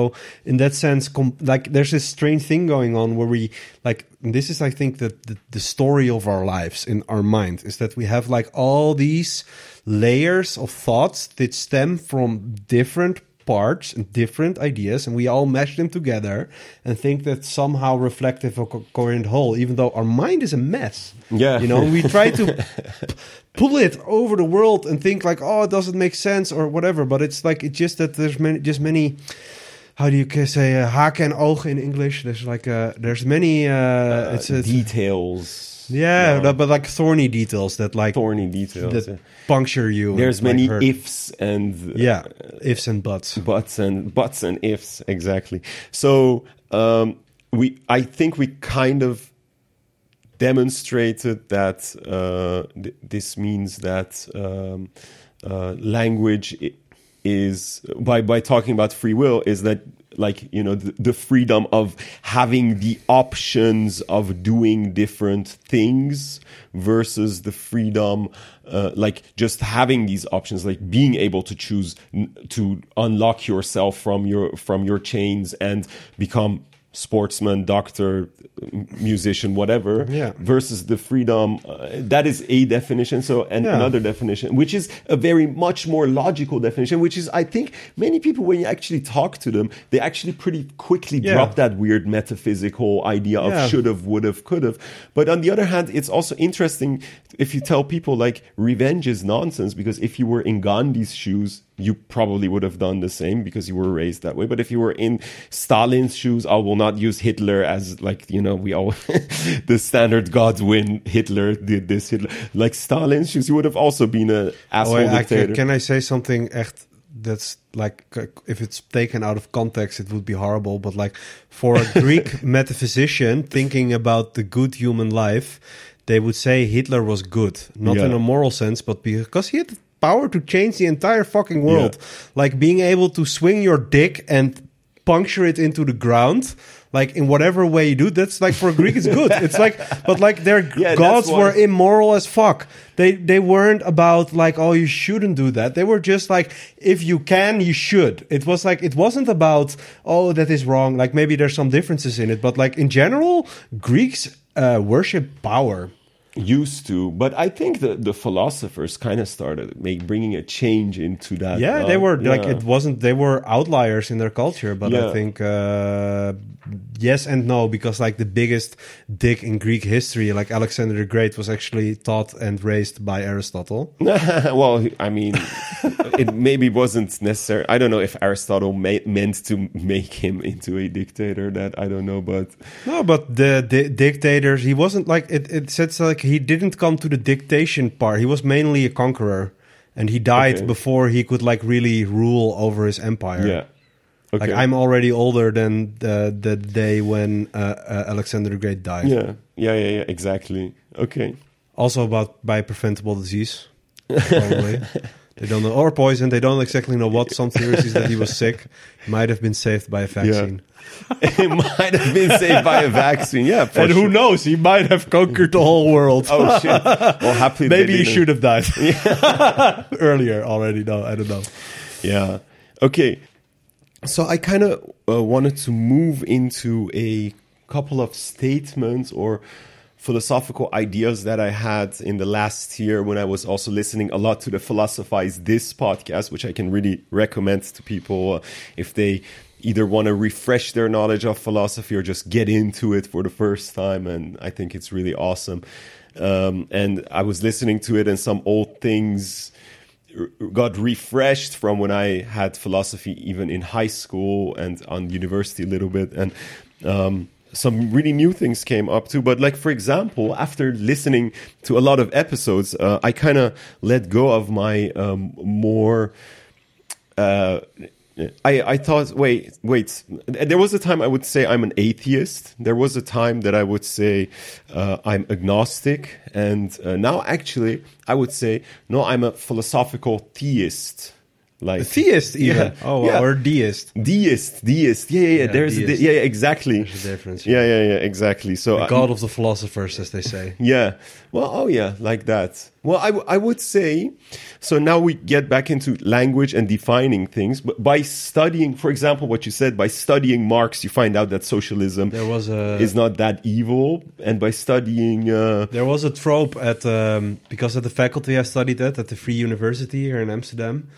in that sense like there's this strange thing going on where we like this is i think that the, the story of our lives in our mind is that we have like all these layers of thoughts that stem from different parts and different ideas and we all mesh them together and think that somehow reflective of a co- coherent whole even though our mind is a mess Yeah. you know we try to p- pull it over the world and think like oh it doesn't make sense or whatever but it's like it's just that there's many just many how do you say uh, haken en ogen in english there's like uh, there's many uh, Uh, it's a, details. Yeah no, but like thorny details that like thorny details. that yeah. puncture you There's like, many hurt. ifs and uh, yeah ifs and buts buts and buts and ifs exactly so um we i think we kind of demonstrated that uh th- this means that um uh language i- is by by talking about free will is that like you know the, the freedom of having the options of doing different things versus the freedom uh, like just having these options like being able to choose to unlock yourself from your from your chains and become sportsman doctor musician whatever Yeah. versus the freedom uh, that is a definition so and Yeah. another definition which is a very much more logical definition which is i think many people when you actually talk to them they actually pretty quickly Yeah. drop that weird metaphysical idea of should have would have could have but on the other hand it's also interesting if you tell people like revenge is nonsense because if you were in gandhi's shoes you probably would have done the same because you were raised that way. But if you were in stalin's shoes i will not use hitler as like you know we all the standard Godwin hitler did this hitler. Like stalin's shoes you would have also been a asshole Oh, I- I- dictator. can I say something echt that's like if it's taken out of context it would be horrible. But like for a Greek metaphysician thinking about the good human life they would say Hitler was good. Not in a moral sense but because he had power to change the entire fucking world like being able to swing your dick and puncture it into the ground like in whatever way you do that's like for a Greek it's good it's like but like their Yeah, gods were immoral as fuck. They they weren't about like oh you shouldn't do that. They were just like if you can you should. It was like it wasn't about oh that is wrong. Like maybe there's some differences in it, but like in general Greeks uh, worship power. Used to. But I think the the philosophers kind of started make bringing a change into that. Yeah, uh, they were like it wasn't. They were outliers in their culture, but Yeah. I think uh, yes and no because like the biggest dick in Greek history, like Alexander the Great, was actually taught and raised by Aristotle. well, I mean, it maybe wasn't necessary. I don't know if Aristotle ma- meant to make him into a dictator. That I don't know, but No, but the, di dictators, he wasn't like it. It says like he didn't come to the dictation part. He was mainly a conqueror, and he died Okay. before he could like really rule over his empire. yeah. Okay. Like I'm already older than the the day when uh, uh, Alexander the Great died. yeah, yeah, yeah, yeah, exactly. Okay. Also about by preventable disease, probably. They don't know or poison. They don't exactly know what. Some theories is that he was sick. He might have been saved by a vaccine. it might have been saved by a vaccine. Yeah, And sure. who knows? He might have conquered the whole world. Oh shit! Well, happily Maybe he should have died earlier already. No, I don't know. Yeah. Okay. So I kind of uh, wanted to move into a couple of statements or philosophical ideas that I had in the last year when I was also listening a lot to the Philosophize This podcast, which I can really recommend to people uh, if they either want to refresh their knowledge of philosophy or just get into it for the first time. And I think it's really awesome. Um, and I was listening to it and some old things got refreshed from when I had philosophy even in high school and on university a little bit and um, some really new things came up too but like for example after listening to a lot of episodes uh, I kind of let go of my um, more uh, I, I thought, wait, wait. There was a time I would say I'm an atheist. There was a time that I would say uh, I'm agnostic. And uh, now, actually, I would say, no, I'm a philosophical theist. Like A theist, even. Yeah, Oh, yeah. or deist. Deist, deist. Yeah, yeah, yeah. Yeah, There's, a, deist. yeah, yeah, exactly. There's a difference. Yeah, yeah, yeah, exactly. So, I- God of the philosophers, as they say. yeah. Well, oh yeah, like that. Well, I, w- I would say, so now we get back into language and defining things, but by studying, for example, what you said, by studying Marx, you find out that socialism There was a is not that evil. And by studying, uh, there was a trope at um, because at the faculty I studied at at the Free University here in Amsterdam.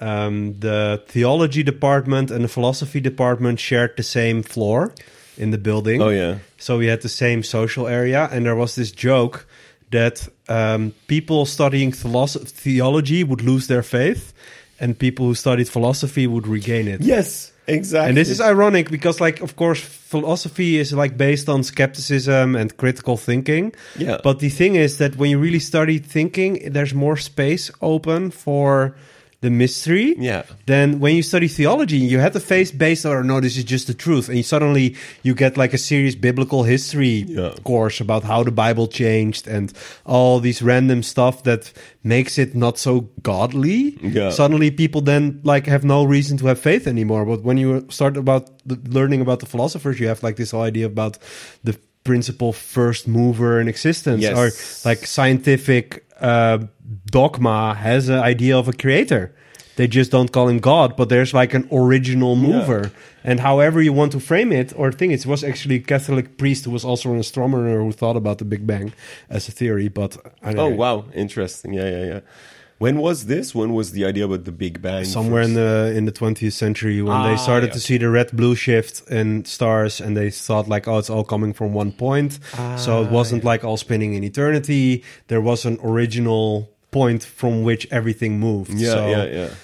Um, the theology department and the philosophy department shared the same floor in the building. oh yeah. So we had the same social area, and there was this joke that um, people studying philosophy, theology would lose their faith, and people who studied philosophy would regain it. Yes, exactly. And this is ironic because, like, of course, philosophy is like based on skepticism and critical thinking. Yeah. But the thing is that when you really study thinking, there's more space open for the mystery. Yeah. Then when you study theology, you have the face based on no, this is just the truth, and you suddenly you get like a serious biblical history Yeah. course about how the Bible changed and all these random stuff that makes it not so godly. Yeah. Suddenly, people then like have no reason to have faith anymore. But when you start about the, learning about the philosophers, you have like this whole idea about the principle first mover in existence, Yes. or like scientific uh, dogma has an idea of a creator. They just don't call him God, but there's like an original mover. And however you want to frame it or think it was actually a Catholic priest who was also an astronomer who thought about the Big Bang as a theory. But I don't Oh wow, interesting. Yeah, yeah, yeah. When was this? When was the idea about the Big Bang? somewhere in the in the 20th century when Ah, they started yeah. to see the red blue shift in stars and they thought like oh it's all coming from one point so it Ah, wasn't like all spinning in eternity there was an original point from which everything moved Yeah, so, yeah, yeah.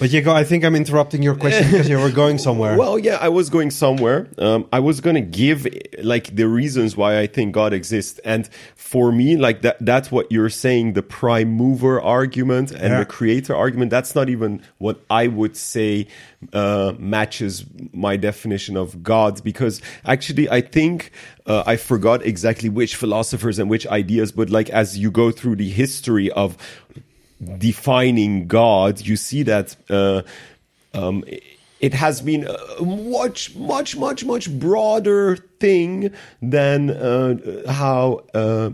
But you go i think i'm interrupting your question because you were going somewhere Well, yeah, I was going somewhere. Um, I was going to give like the reasons why I think God exists, and for me, like that, that's what you're saying, the prime mover argument and Yeah. the creator argument. That's not even what I would say uh, matches my definition of God, because actually, I think uh, I forgot exactly which philosophers and which ideas, but like as you go through the history of defining God, you see that uh, um, it has been a much, much, much, much broader thing than uh, how uh,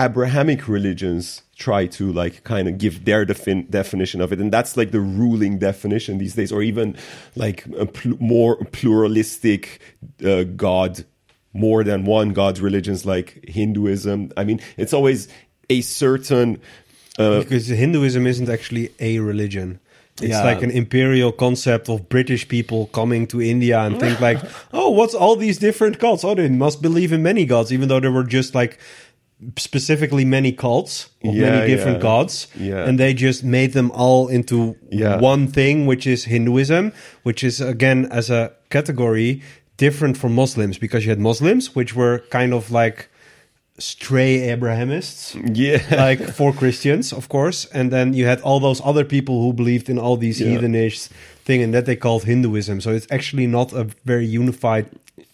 Abrahamic religions try to like kind of give their defin- definition of it, and that's like the ruling definition these days, or even like a pl- more pluralistic uh, God more than one god religions like Hinduism. I mean, it's always a certain uh, because Hinduism isn't actually a religion. It's Yeah. like an imperial concept of British people coming to India and think like, oh, what's all these different gods? Oh, they must believe in many gods, even though there were just like specifically many cults of Yeah, many different yeah. gods. Yeah. And they just made them all into one thing, which is Hinduism, which is again as a category different from Muslims because you had Muslims, which were kind of like stray Abrahamists yeah, like for Christians, of course, and then you had all those other people who believed in all these Yeah. heathenish thing, and that they called Hinduism. So it's actually not a very unified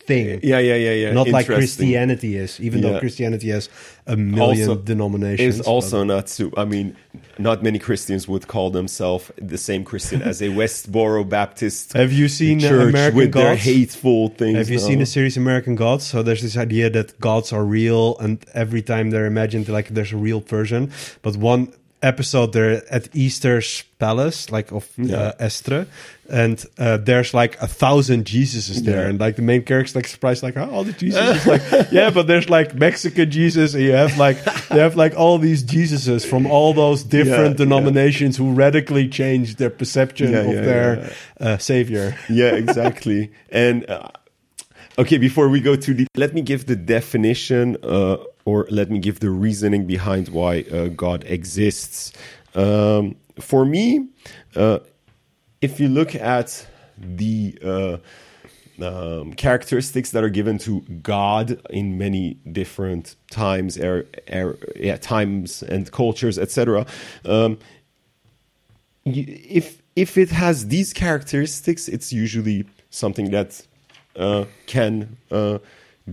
thing. yeah, yeah, yeah, yeah. Not like Christianity is, even though Christianity has a million Also- denominations. is also not so. I mean, not many Christians would call themselves the same Christian as a Westboro Baptist have you seen church American with their hateful things. Have you now. seen the series American Gods? So there's this idea that gods are real, and every time they're imagined, like there's a real version. But one episode, they're at Easter's palace, like of Yeah. uh, Eostre, and uh, there's like a thousand Jesuses there, Yeah. and like the main character's like surprised, like oh, all the Jesus is like yeah, but there's like Mexican Jesus, and you have like they have like all these Jesuses from all those different Yeah, denominations who radically changed their perception of their Uh, savior. yeah, exactly. and uh, okay, before we go too deep, let me give the definition, uh, or let me give the reasoning behind why uh, God exists. Um, for me, uh, if you look at the uh, um, characteristics that are given to God in many different times, er, er, yeah, times and cultures, etc. Um, if if it has these characteristics, it's usually something that uh, can uh,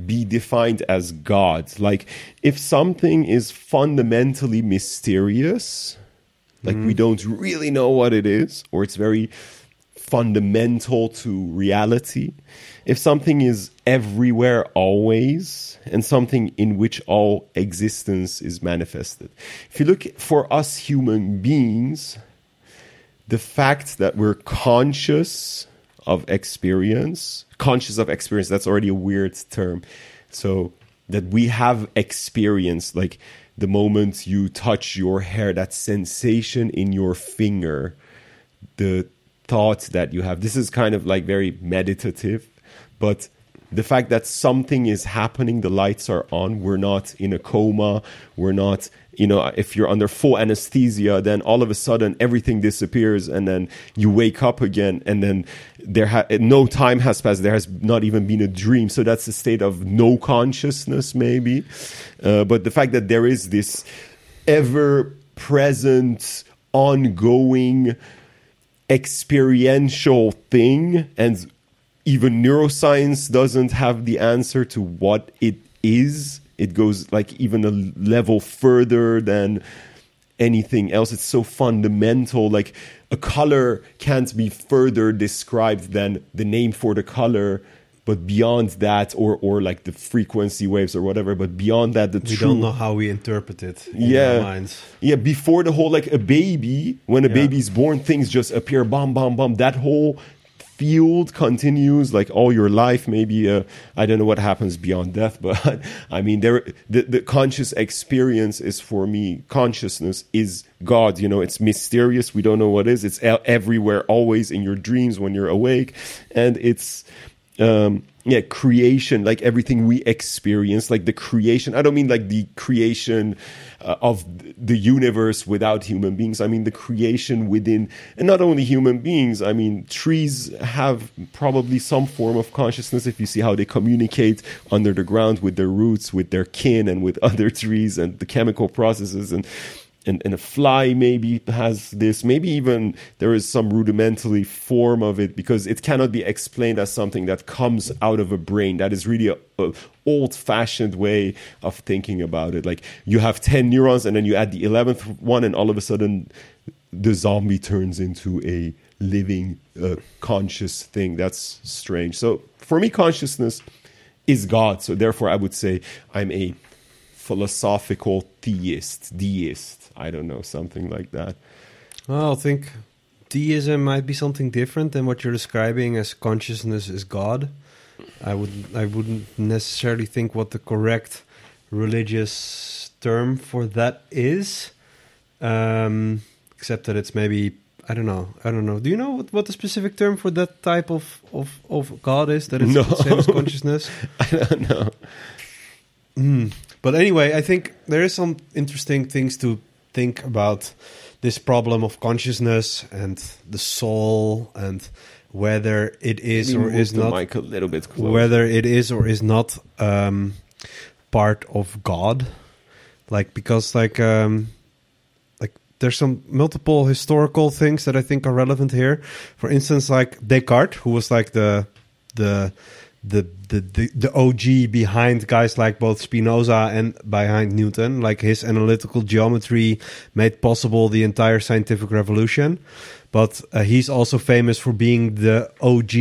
be defined as God. Like if something is fundamentally mysterious, like we mm-hmm. don't really know what it is, or it's very fundamental to reality. If something is everywhere always, and something in which all existence is manifested. If you look for us human beings, the fact that we're conscious of experience, conscious of experience, that's already a weird term. So that we have experience, like the moment you touch your hair, that sensation in your finger, the thoughts that you have. This is kind of like very meditative, but the fact that something is happening, the lights are on, we're not in a coma, we're not, you know, if you're under full anesthesia, then all of a sudden everything disappears and then you wake up again and then there ha- no time has passed, there has not even been a dream. So that's a state of no consciousness, maybe. Uh, but the fact that there is this ever present, ongoing, experiential thing and even neuroscience doesn't have the answer to what it is it goes like even a level further than anything else it's so fundamental like a color can't be further described than the name for the color but beyond that or or like the frequency waves or whatever but beyond that the We true don't know how we interpret it in Yeah. our minds. yeah, before the whole like a baby, when a Yeah. baby's born, things just appear, bam, bam, bam. That whole field continues like all your life. Maybe uh, I don't know what happens beyond death, but I mean, there the, the conscious experience is for me. Consciousness is God. You know, it's mysterious. We don't know what it is. It's everywhere, always in your dreams when you're awake, and it's um yeah creation like everything we experience like the creation. I don't mean like the creation uh, of the universe without human beings. I mean the creation within and not only human beings i mean trees have probably some form of consciousness if you see how they communicate under the ground with their roots with their kin and with other trees and the chemical processes and and, and a fly maybe has this. Maybe even there is some rudimentary form of it because it cannot be explained as something that comes out of a brain. That is really a, a old fashioned way of thinking about it. Like you have 10 neurons and then you add the 11th one and all of a sudden the zombie turns into a living uh, conscious thing. That's strange. So for me consciousness is god. So therefore i would say i'm a philosophical theist, deist. I don't know, something like that. Well, I think deism might be something different than what you're describing as consciousness is God. I would I wouldn't necessarily think what the correct religious term for that is, um, except that it's maybe I don't know. I don't know. Do you know what, what the specific term for that type of, of, of God is? That it's No. the same as consciousness? I don't know. Hmm. But anyway, I think there is some interesting things to think about this problem of consciousness and the soul and whether it is or is not mic a little bit closer. whether it is or is not um, part of God. Like because like um, like there's some multiple historical things that I think are relevant here. For instance, like Descartes, who was like the the the the the, the OG behind guys like both Spinoza and behind Newton. Like his analytical geometry made possible the entire scientific revolution. But uh, he's also famous for being the OG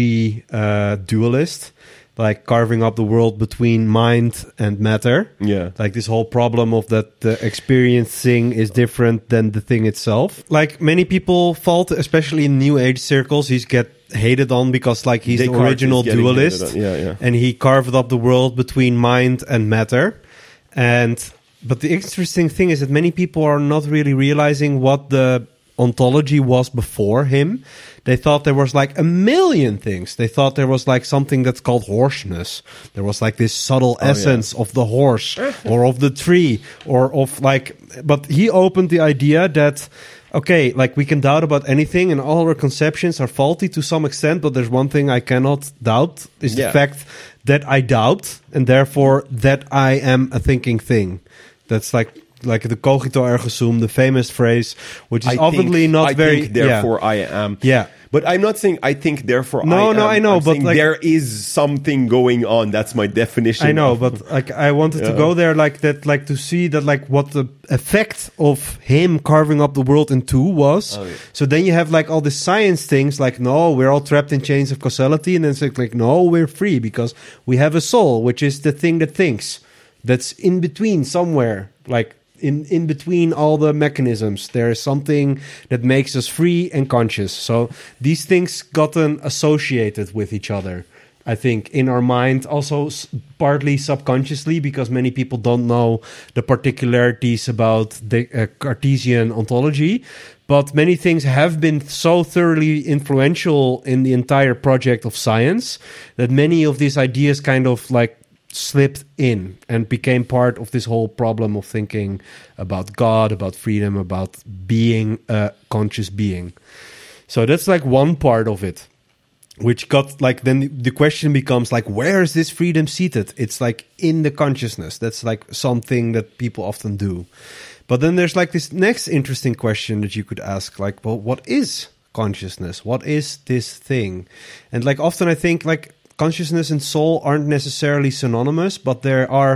uh, dualist, like carving up the world between mind and matter yeah. like this whole problem of that the experiencing is different than the thing itself like many people fault especially in new age circles he's get hated on because like he's Descartes the original dualist. Yeah, yeah. and he carved up the world between mind and matter and but the interesting thing is that many people are not really realizing what the ontology was before him they thought there was like a million things they thought there was like something that's called horseness there was like this subtle Oh, yeah. essence of the horse or of the tree or of like but he opened the idea that okay like we can doubt about anything and all our conceptions are faulty to some extent but there's one thing i cannot doubt is Yeah. the fact that i doubt and therefore that i am a thinking thing that's like like the cogito ergo sum the famous phrase which is I obviously think, not I very think therefore I am. Yeah. But I'm not saying I think therefore No, I no, am. I know, I'm but like- there is something going on. That's my definition. I know, but like I wanted to go there like that, like to see that like what the effect of him carving up the world in two was. Oh, yeah. So then you have like all the science things, like no, we're all trapped in chains of causality, and then it's like, like no, we're free because we have a soul, which is the thing that thinks, that's in between somewhere, like. In, in between all the mechanisms, there is something that makes us free and conscious. So these things gotten associated with each other. I think in our mind, also partly subconsciously, because many people don't know the particularities about the uh, Cartesian ontology. But many things have been so thoroughly influential in the entire project of science that many of these ideas kind of like slipped in and became part of this whole problem of thinking about God, about freedom, about being a conscious being. So that's like one part of it which got like then the question becomes like where is this freedom seated? It's like in the consciousness. That's like something that people often do. But then there's like this next interesting question that you could ask like well what is consciousness? What is this thing? And like often i think like consciousness and soul aren't necessarily synonymous but there are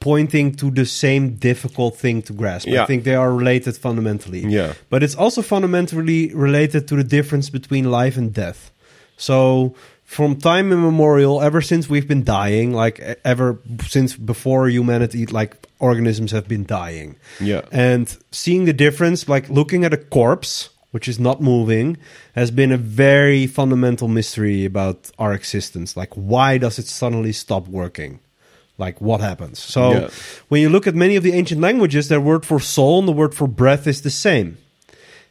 pointing to the same difficult thing to grasp Yeah. i think they are related fundamentally Yeah. but it's also fundamentally related to the difference between life and death. So, from time immemorial, ever since we've been dying, like ever since before humanity, like organisms have been dying. Yeah. And seeing the difference, like looking at a corpse, which is not moving, has been a very fundamental mystery about our existence. Like, why does it suddenly stop working? Like, what happens? So, Yeah. when you look at many of the ancient languages, their word for soul and the word for breath is the same.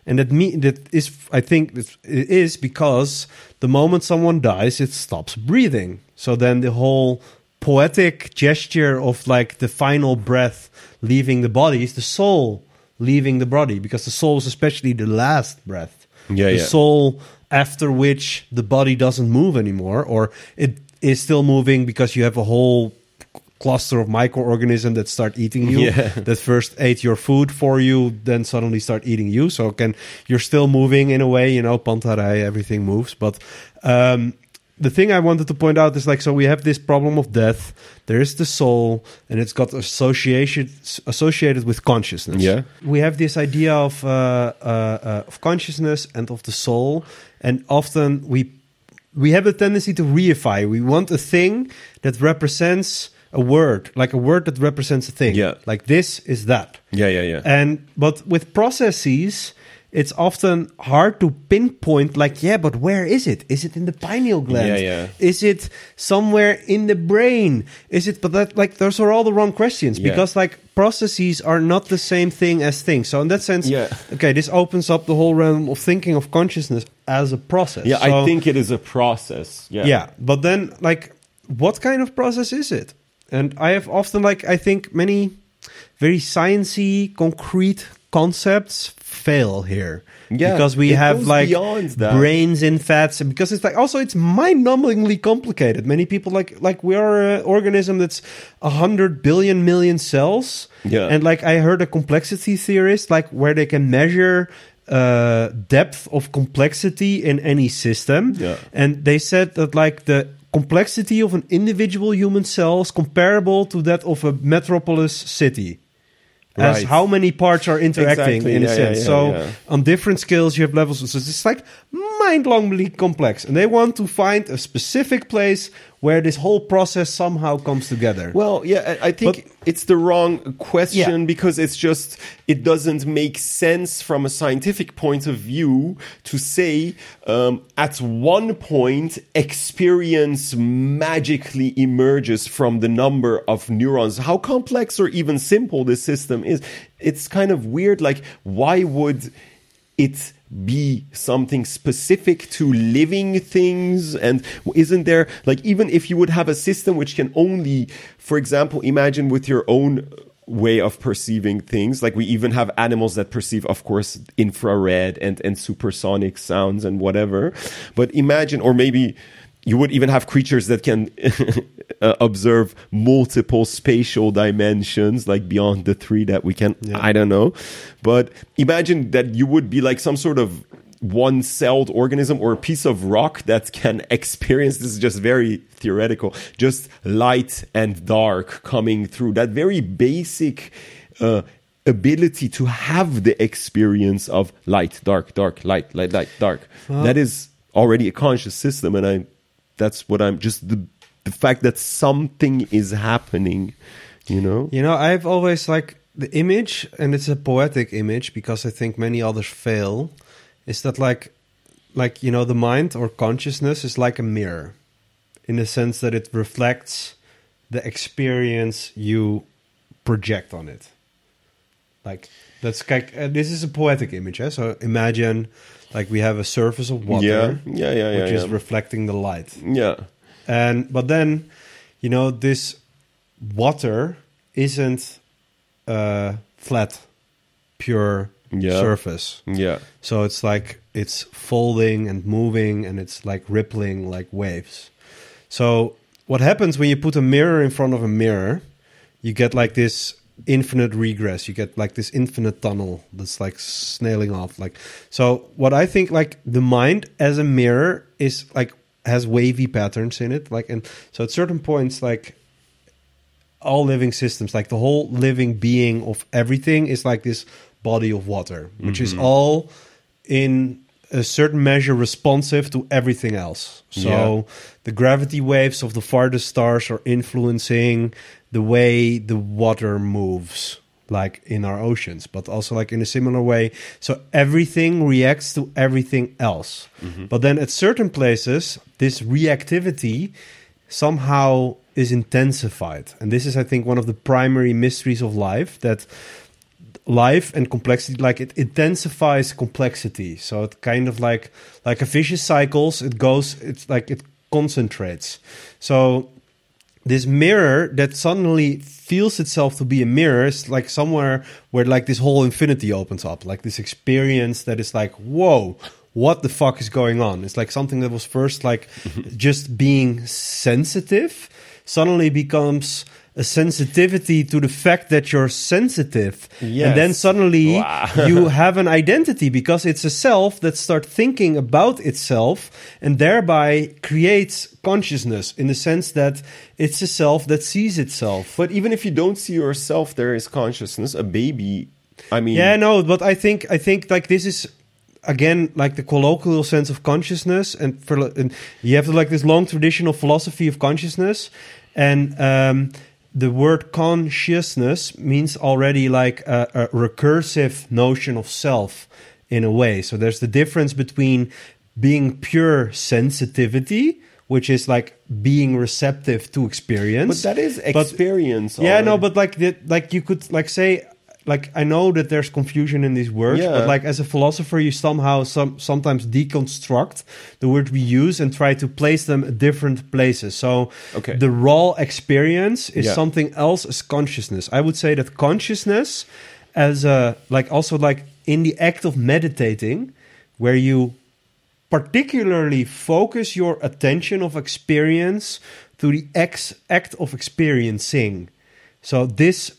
And that me that is, I think, it is because the moment someone dies, it stops breathing. So then the whole poetic gesture of like the final breath leaving the body is the soul leaving the body, because the soul is especially the last breath. Yeah, the yeah. soul after which the body doesn't move anymore, or it is still moving because you have a whole cluster of microorganisms that start eating you Yeah. that first ate your food for you then suddenly start eating you so can you're still moving in a way you know panta rhei everything moves but um the thing I wanted to point out is like so we have this problem of death. There is the soul, and it's got association associated with consciousness. Yeah. we have this idea of uh, uh, uh, of consciousness and of the soul, and often we we have a tendency to reify. We want a thing that represents a word, like a word that represents a thing. Yeah. like this is that. Yeah, yeah, yeah. And but with processes, it's often hard to pinpoint like yeah but where is it is it in the pineal gland Yeah, yeah. is it somewhere in the brain is it but that like those are all the wrong questions Yeah. because like processes are not the same thing as things so in that sense Yeah. okay this opens up the whole realm of thinking of consciousness as a process Yeah, I think it is a process. Yeah. yeah but then like what kind of process is it and i have often like i think many very sciencey concrete concepts fail here. Yeah, because we have like brains in vats. And because it's like also it's mind-numbingly complicated. Many people like like we are an organism that's a hundred billion million cells. Yeah. and like i heard a complexity theorist like where they can measure uh depth of complexity in any system. Yeah. and they said that like the complexity of an individual human cell is comparable to that of a metropolis city as Right. how many parts are interacting Exactly, in a yeah, sense yeah, so yeah. on different scales you have levels so it's like mind-blowingly complex and they want to find a specific place where this whole process somehow comes together Well, yeah, I think But- it's the wrong question Yeah. because it's just it doesn't make sense from a scientific point of view to say um, at one point experience magically emerges from the number of neurons. How complex or even simple this system is, it's kind of weird. Like, why would it be something specific to living things? And isn't there like even if you would have a system which can only for example imagine with your own way of perceiving things like we even have animals that perceive of course infrared and and supersonic sounds and whatever but imagine or maybe you would even have creatures that can uh, observe multiple spatial dimensions like beyond the three that we can Yeah. i don't know. But imagine that you would be like some sort of one celled organism or a piece of rock that can experience this is just very theoretical just light and dark coming through. That very basic uh, ability to have the experience of light dark dark light light light dark. That is already a conscious system and i that's what i'm just the the fact that something is happening you know You know, I've always like the image, and it's a poetic image because I think many others fail. Is that like, like you know, the mind or consciousness is like a mirror, in the sense that it reflects the experience you project on it. Like that's like uh, this is a poetic image. Eh? So imagine, like we have a surface of water, yeah. Yeah yeah yeah which yeah. is reflecting the light. Yeah. And but then you know this water isn't a flat pure Yeah. surface. Yeah. So it's like it's folding and moving and it's like rippling like waves. So what happens when you put a mirror in front of a mirror you get like this infinite regress. You get like this infinite tunnel that's like snailing off like so what i think like the mind as a mirror is like has wavy patterns in it like and so at certain points like all living systems like the whole living being of everything is like this body of water which is mm-hmm. all in a certain measure responsive to everything else. So Yeah. the gravity waves of the farthest stars are influencing the way the water moves like in our oceans but also like in a similar way. So everything reacts to everything else. Mm-hmm. But then at certain places this reactivity somehow is intensified. And this is i think one of the primary mysteries of life that life and complexity like it intensifies complexity. So it kind of like like a vicious cycles it goes it's like it concentrates. So this mirror that suddenly feels itself to be a mirror is like somewhere where like this whole infinity opens up like this experience that is like whoa what the fuck is going on? It's like something that was first like mm-hmm. just being sensitive suddenly becomes a sensitivity to the fact that you're sensitive and then suddenly Wow. you have an identity because it's a self that starts thinking about itself and thereby creates consciousness in the sense that it's a self that sees itself. But even if you don't see yourself, there is consciousness. A baby, I mean, Yeah, no, but I think I think like this is again like the colloquial sense of consciousness, and for and you have like this long traditional philosophy of consciousness, and um, the word consciousness means already like a, a recursive notion of self in a way. So there's the difference between being pure sensitivity, which is like being receptive to experience. But that is But- experience. yeah, no, but like the, like you could like say like I know that there's confusion in these words, Yeah. but like as a philosopher, you somehow some sometimes deconstruct the words we use and try to place them at different places. So Okay. the raw experience is Yeah. something else as consciousness. I would say that consciousness as a like also like in the act of meditating, where you particularly focus your attention of experience to the ex- act of experiencing. So this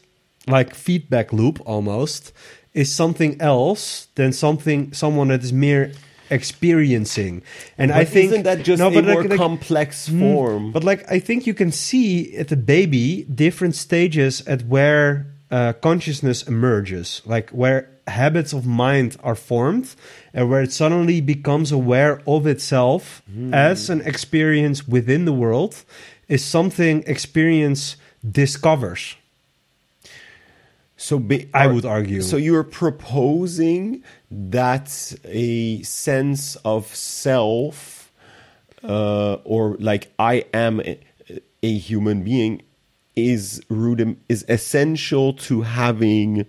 like feedback loop almost is something else than something someone that is mere experiencing. And I think isn't that just No, a but like- more like- complex Mm, form? But like I think you can see at the baby different stages at where uh, consciousness emerges, like where habits of mind are formed and where it suddenly becomes aware of itself Hmm. as an experience within the world is something experience discovers. So be, I would argue. So you're proposing that a sense of self, uh, or like I am a, a human being, is rudim is essential to having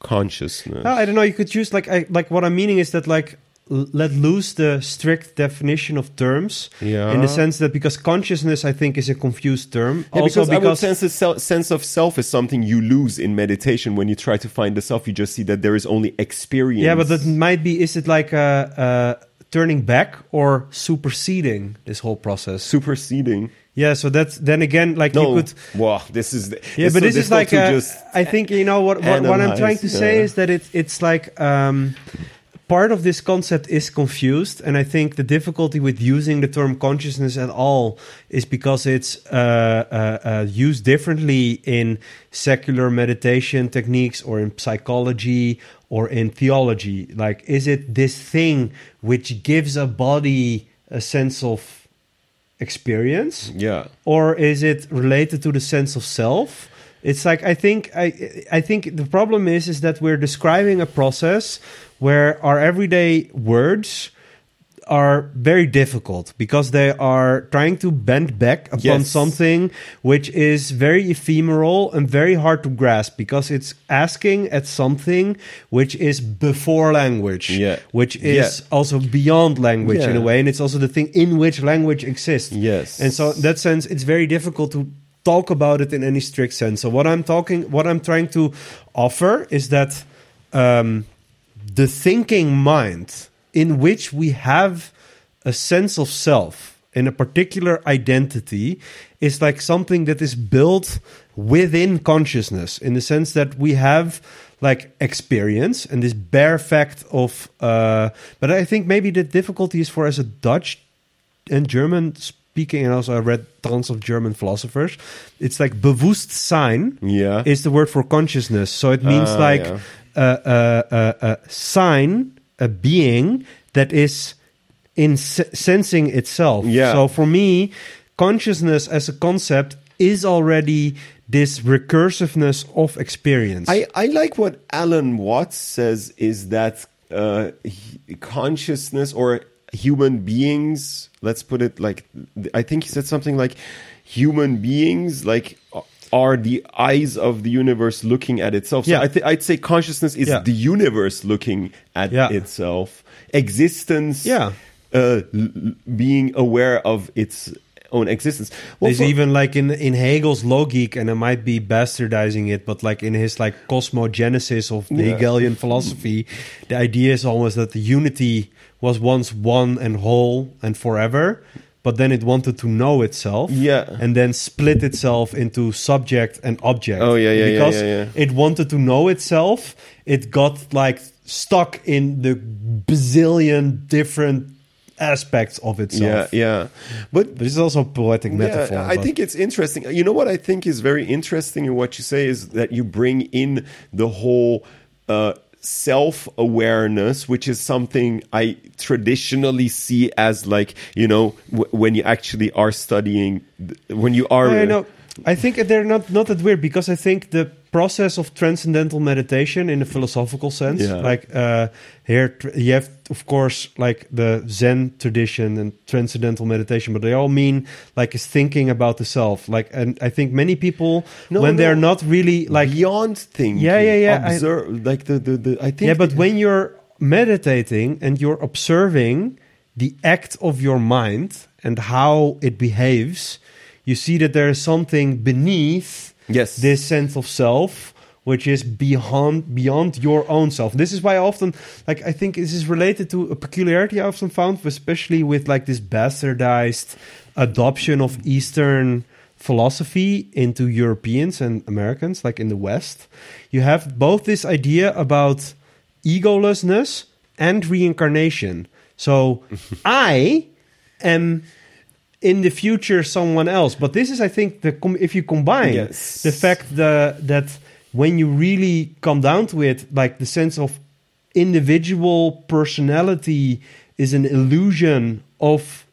consciousness. No, I don't know. You could use like I like what I'm meaning is that like let loose the strict definition of terms Yeah. in the sense that because consciousness I think is a confused term. Yeah, also because, because sense a sel- sense of self is something you lose in meditation when you try to find the self. You just see that there is only experience. yeah, but that might be is it like a, a turning back or superseding this whole process? superseding. Yeah, so that's then again like No, you could wow, this is the, yeah, but this is like to a, just I think you know what what, what I'm trying to say yeah. is that it it's like um, part of this concept is confused, and I think the difficulty with using the term consciousness at all is because it's uh, uh, uh, used differently in secular meditation techniques or in psychology or in theology. Like, is it this thing which gives a body a sense of experience? yeah. or is it related to the sense of self it's like i think i i think the problem is is that we're describing a process where our everyday words are very difficult because they are trying to bend back upon Yes. something which is very ephemeral and very hard to grasp because it's asking at something which is before language Yeah. which is Yeah. also beyond language in a way and it's also the thing in which language exists Yes. and so in that sense, it's very difficult to talk about it in any strict sense. So what I'm talking, what I'm trying to offer is that um, the thinking mind in which we have a sense of self in a particular identity is like something that is built within consciousness in the sense that we have like experience and this bare fact of uh but i think maybe the difficulty is for as a dutch and German speaking, and also I read tons of German philosophers. It's like Bewusstsein Yeah. is the word for consciousness. So it means Ah, like yeah. uh, uh, uh, uh, sign, a being that is in se- sensing itself. Yeah. So for me, consciousness as a concept is already this recursiveness of experience. I, I like what Alan Watts says is that uh, he- consciousness or human beings, let's put it like, I think he said something like human beings like are the eyes of the universe looking at itself. So Yeah. I th- I'd say consciousness is Yeah. the universe looking at Yeah. itself. Existence, Yeah. uh, l- being aware of its own existence. Well, There's for- even like in in Hegel's Logik, and I might be bastardizing it, but like in his like cosmogenesis of the Yeah. Hegelian philosophy, the idea is almost that the unity was once one and whole and forever, but then it wanted to know itself, Yeah. and then split itself into subject and object. Oh, yeah, yeah, yeah, because yeah, yeah. it wanted to know itself, it got like stuck in the bazillion different aspects of itself. yeah. Yeah. But this is also a poetic metaphor. Yeah, I but- think it's interesting. You know what I think is very interesting in what you say is that you bring in the whole uh, self awareness, which is something I traditionally see as like you know w- when you actually are studying, when you are. Know. I think they're not not that weird because I think the process of transcendental meditation in a philosophical sense, Yeah. like uh, here you have of course like the Zen tradition and transcendental meditation, but they all mean like is thinking about the self. Like, and I think many people No, when they're not really like beyond thinking. Yeah, yeah, yeah, I- like the, the, the I think. yeah, but when you're meditating and you're observing the act of your mind and how it behaves, you see that there is something beneath yes, this sense of self which is beyond beyond your own self. This is why I often like I think this is related to a peculiarity I often found, especially with like this bastardized adoption of Eastern philosophy into Europeans and Americans, like in the West. You have both this idea about egolessness and reincarnation. So I am in the future someone else. But this is, I think, the com- if you combine Yes. the fact the, that when you really come down to it, like the sense of individual personality is an illusion of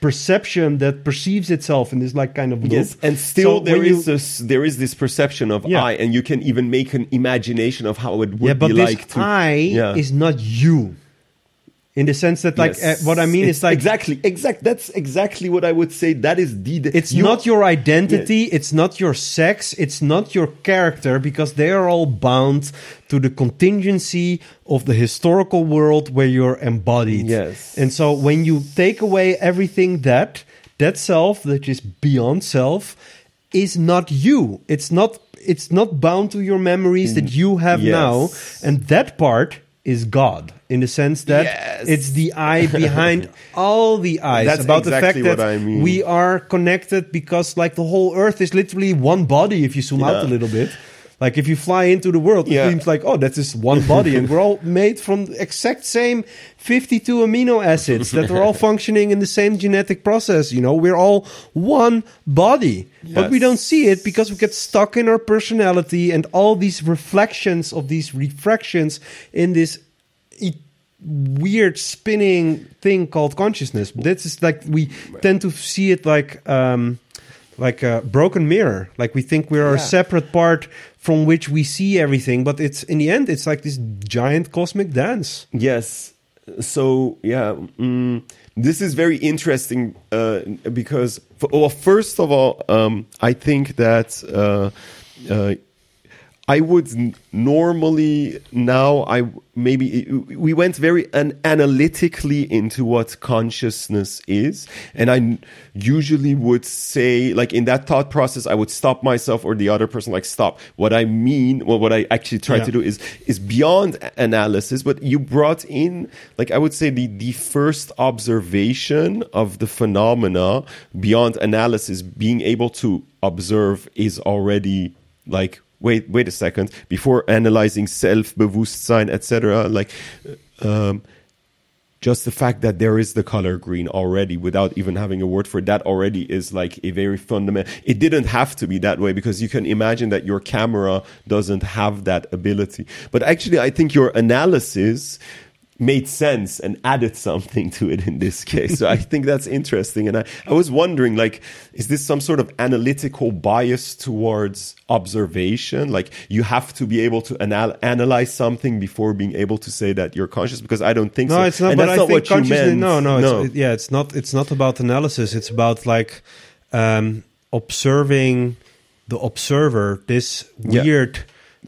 perception that perceives itself in this like kind of loop. Yes, and still So there when you- this there is this perception of Yeah. I, and you can even make an imagination of how it would yeah, but be this like to. I Yeah. is not you. In the sense that, like, Yes. uh, what I mean It's is like exactly, exact. That's exactly what I would say. That is the. It's you- not your identity, it's not your sex, it's not your character because they are all bound to the contingency of the historical world where you're embodied. Yes. And so when you take away everything that that self that is beyond self is not you. It's not it's not bound to your memories that you have Yes. now and that part is God in the sense that Yes. it's the eye behind all the eyes That's about the fact exactly that what I mean. we are connected because like the whole earth is literally one body if you zoom out a little bit like if you fly into the world Yeah. it seems like oh that's just one body and we're all made from the exact same 52 amino acids that are all functioning in the same genetic process you know we're all one body but we don't see it because we get stuck in our personality and all these reflections of these refractions in this e- weird spinning thing called consciousness. This is like we tend to see it like um, like a broken mirror. Like we think we're a separate part from which we see everything, but it's in the end it's like this giant cosmic dance. Yes. So yeah, mm, this is very interesting uh, because, f- well, first of all, um, I think that uh, uh, I would normally now I maybe we went very an- analytically into what consciousness is, and I usually would say like in that thought process I would stop myself or the other person like stop. What I mean, well, what I actually try Yeah. to do is is beyond analysis, but you brought in like I would say the the first observation of the phenomena beyond analysis, being able to observe is already like wait wait a second. Before analyzing self bewusstsein etc like um just the fact that there is the color green already without even having a word for it, that already is like a very fundamental it didn't have to be that way because you can imagine that your camera doesn't have that ability. But actually i think your analysis made sense and added something to it in this case so i think that's interesting and i, I was wondering like is this some sort of analytical bias towards observation like you have to be able to anal- analyze something before being able to say that you're conscious because i don't think No, so it's not. and but that's I not think what you meant No, no, no It's, it- yeah, it's not. It's not about analysis. It's about like um, observing the observer. This weird,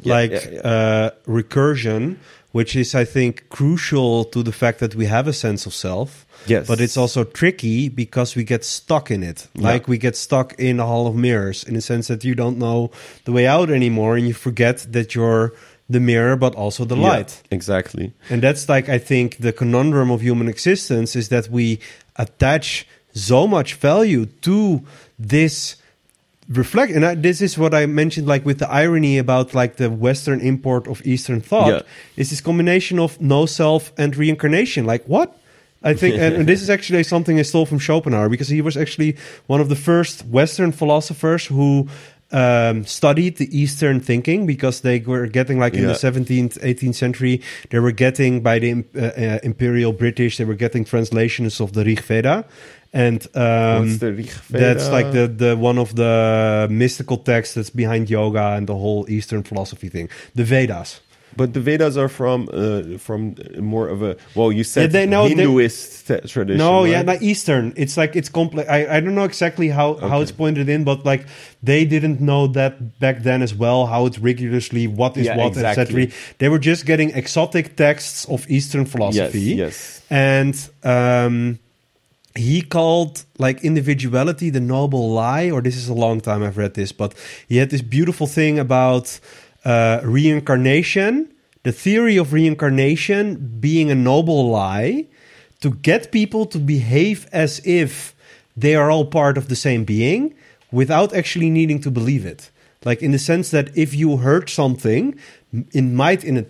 Yeah, like yeah, yeah. Uh, recursion, which is, I think, crucial to the fact that we have a sense of self. Yes. but it's also tricky because we get stuck in it. Yeah. Like we get stuck in a hall of mirrors, in the sense that you don't know the way out anymore, and you forget that you're the mirror, but also the Yeah, light. exactly And that's like I think the conundrum of human existence is that we attach so much value to this reflect and I, this is what I mentioned like with the irony about like the western import of eastern thought Yeah. is this combination of no self and reincarnation like what I think and, and this is actually something I stole from Schopenhauer because he was actually one of the first western philosophers who um, studied the Eastern thinking because they were getting like in Yeah. the 17th, 18th century, they were getting by the uh, uh, Imperial British, they were getting translations of the Rig Veda. And um, What's the Rig that's like the the one of the mystical texts that's behind yoga and the whole Eastern philosophy thing. The Vedas. But the Vedas are from uh, from more of a well, you said Yeah, they they- Hinduist t- tradition. No, yeah, not Eastern. It's like it's complex. I, I don't know exactly how, how it's pointed in, but like they didn't know that back then as well. How it's rigorously what is Yeah, what, exactly. etc. They were just getting exotic texts of Eastern philosophy. Yes, yes. and um, he called like individuality the noble lie. Or this is a long time I've read this, but he had this beautiful thing about uh, reincarnation, the theory of reincarnation being a noble lie to get people to behave as if they are all part of the same being without actually needing to believe it. Like in the sense that if you heard something, it might in a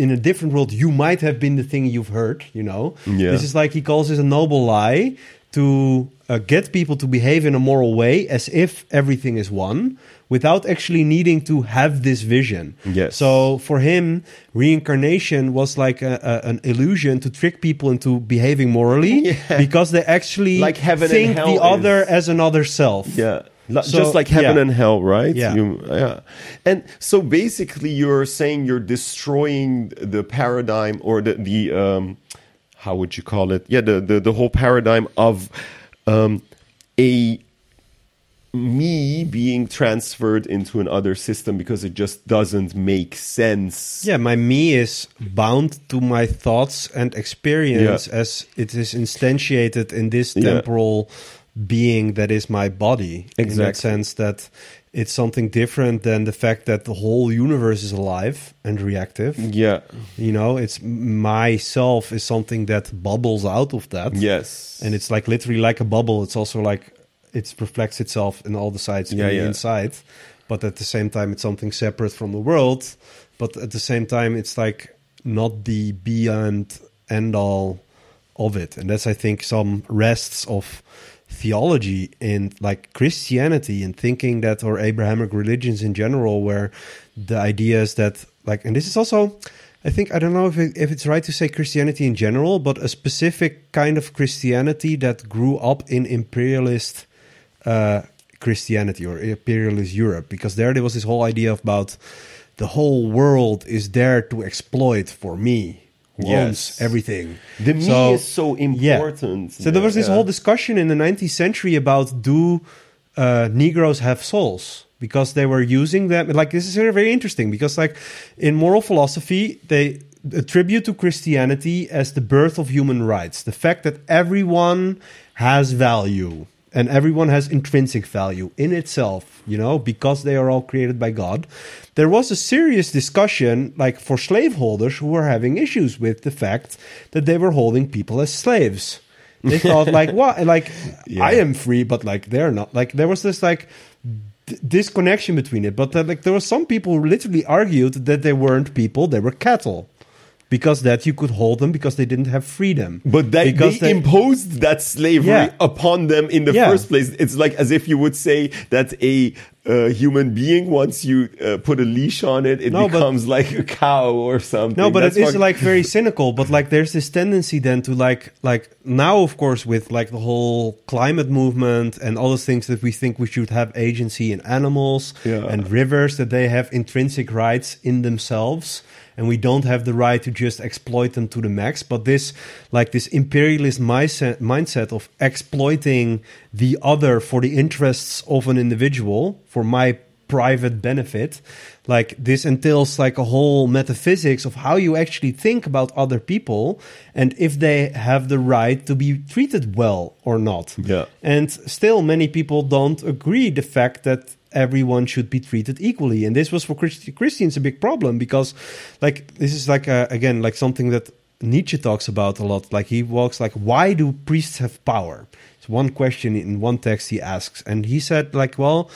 in a different world you might have been the thing you've heard. You know, Yeah. this is like he calls this a noble lie to uh, get people to behave in a moral way as if everything is one without actually needing to have this vision. Yes. So for him, reincarnation was like a, a, an illusion to trick people into behaving morally Yeah. because they actually Like heaven think the other is- as another self. Yeah. So, Just like heaven yeah. and hell, right? Yeah. You- yeah. And so basically, you're saying you're destroying the paradigm or the, the um, how would you call it? Yeah, the, the, the whole paradigm of um, a me being transferred into another system because it just doesn't make sense. Yeah, my me is bound to my thoughts and experience Yeah. as it is instantiated in this Yeah. Being that is my body. In that sense that it's something different than the fact that the whole universe is alive and reactive. Yeah. You know, it's myself is something that bubbles out of that. Yes. And it's like literally like a bubble. It's also like it reflects itself in all the sides Yeah, yeah. inside. But at the same time, it's something separate from the world. But at the same time, it's like not the beyond end all of it. And that's, I think, some rests of theology in like Christianity and thinking that, or Abrahamic religions in general, where the idea is that, like, and this is also. I think I don't know if it, if it's right to say Christianity in general, but a specific kind of Christianity that grew up in imperialist uh, Christianity or imperialist Europe, because there there was this whole idea about the whole world is there to exploit for me, Yes. everything. the me So- is so yeah. important. So there was this Yeah. whole discussion in the 19th century about do uh, Negroes have souls? Because they were using them. Like this is very, very interesting because, like in moral philosophy, they attribute to Christianity as the birth of human rights, the fact that everyone has value and everyone has intrinsic value in itself. You know, because they are all created by God. There was a serious discussion, like for slaveholders who were having issues with the fact that they were holding people as slaves they thought like what like Yeah. i am free but like they're not like there was this like disconnection between it but uh, like there were some people who literally argued that they weren't people they were cattle because that you could hold them because they didn't have freedom But they, because they, imposed that slavery Yeah. upon them in the Yeah. first place. It's like as if you would say that a uh, human being, once you uh, put a leash on it, it No, but- becomes like a cow or something. No, but That's it is like very cynical. But like, there's this tendency then to like, like now, of course, with like the whole climate movement and all those things that we think we should have agency in animals Yeah. and rivers that they have intrinsic rights in themselves, and we don't have the right to just exploit them to the max. But this, like this imperialist mindset, mindset of exploiting the other for the interests of an individual for my private benefit like this entails like a whole metaphysics of how you actually think about other people and if they have the right to be treated well or not Yeah. and still many people don't agree the fact that everyone should be treated equally. And this was for Christ- christians a big problem because like this is like uh again like something that nietzsche talks about a lot. Like he walks like why do priests have power? It's one question in one text he asks. And he said like well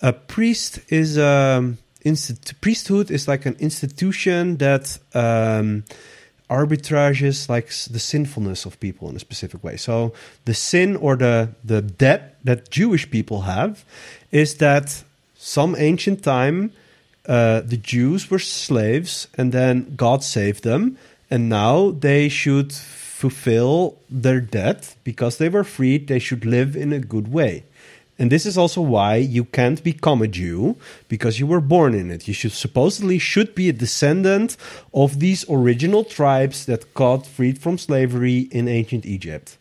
a priest is um instit- priesthood is like an institution that um arbitrages like the sinfulness of people in a specific way. So the sin or the the debt that Jewish people have is that some ancient time uh, the Jews were slaves and then God saved them and now they should fulfill their debt because they were freed. They should live in a good way. And this is also why you can't become a Jew because you were born in it. You should supposedly should be a descendant of these original tribes that God freed from slavery in ancient Egypt.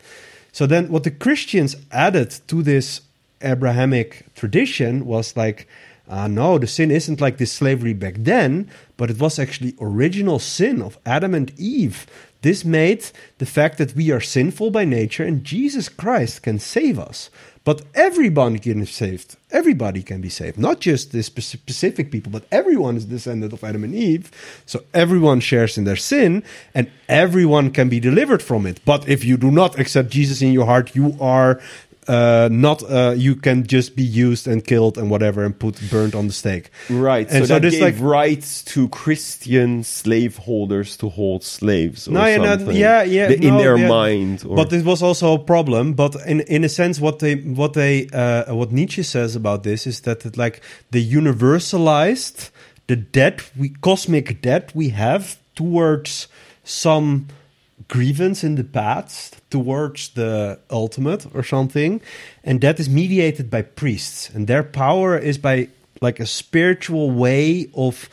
So then what the Christians added to this Abrahamic tradition was like uh, no, the sin isn't like this slavery back then, but it was actually original sin of Adam and Eve. This made the fact that we are sinful by nature and Jesus Christ can save us. But everybody can be saved. Everybody can be saved. Not just the specific people, but everyone is descendant of Adam and Eve. So everyone shares in their sin and everyone can be delivered from it. But if you do not accept Jesus in your heart, you are uh, not uh, you can just be used and killed and whatever and put burnt on the stake. Right. And so, so that gave like- rights to Christian slaveholders to hold slaves. No, yeah, no, yeah, yeah, The- in no, their yeah. mind. Or, But this was also a problem. But in in a sense, what they what they uh, what Nietzsche says about this is that it, like the universalized the debt we cosmic debt we have towards some grievance in the past towards the ultimate or something and that is mediated by priests and their power is by like a spiritual way of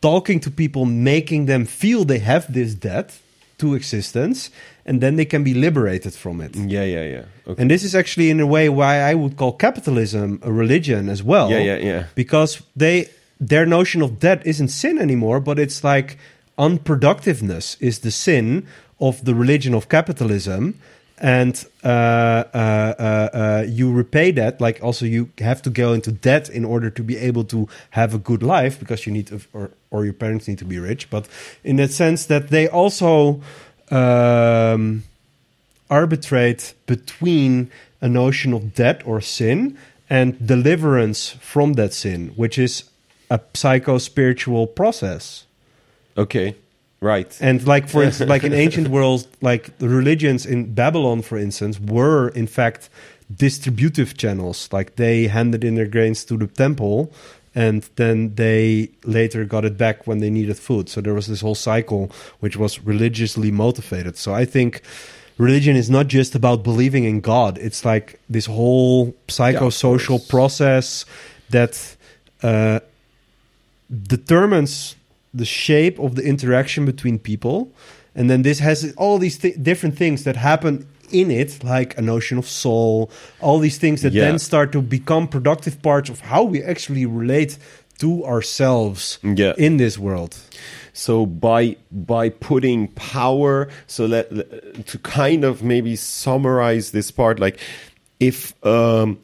talking to people making them feel they have this debt to existence and then they can be liberated from it yeah, yeah, yeah. Okay. and this is actually in a way why I would call capitalism a religion as well. Yeah, yeah, yeah. Because they their notion of debt isn't sin anymore, but it's like unproductiveness is the sin of the religion of capitalism. And uh, uh, uh, uh, you repay that, like also you have to go into debt in order to be able to have a good life because you need to, or or your parents need to be rich. But in that sense, that they also um, arbitrate between a notion of debt or sin and deliverance from that sin, which is a psycho spiritual process. okay. Right. And like for instance, like in ancient worlds, like the religions in Babylon, for instance, were in fact distributive channels. Like they handed in their grains to the temple, and then they later got it back when they needed food. So there was this whole cycle which was religiously motivated. So I think religion is not just about believing in God. It's like this whole psychosocial course. process that uh, determines the shape of the interaction between people and then this has all these th- different things that happen in it like a notion of soul all these things that Yeah. then start to become productive parts of how we actually relate to ourselves Yeah. in this world So by by putting power, so let, let- to kind of maybe summarize this part, like if um,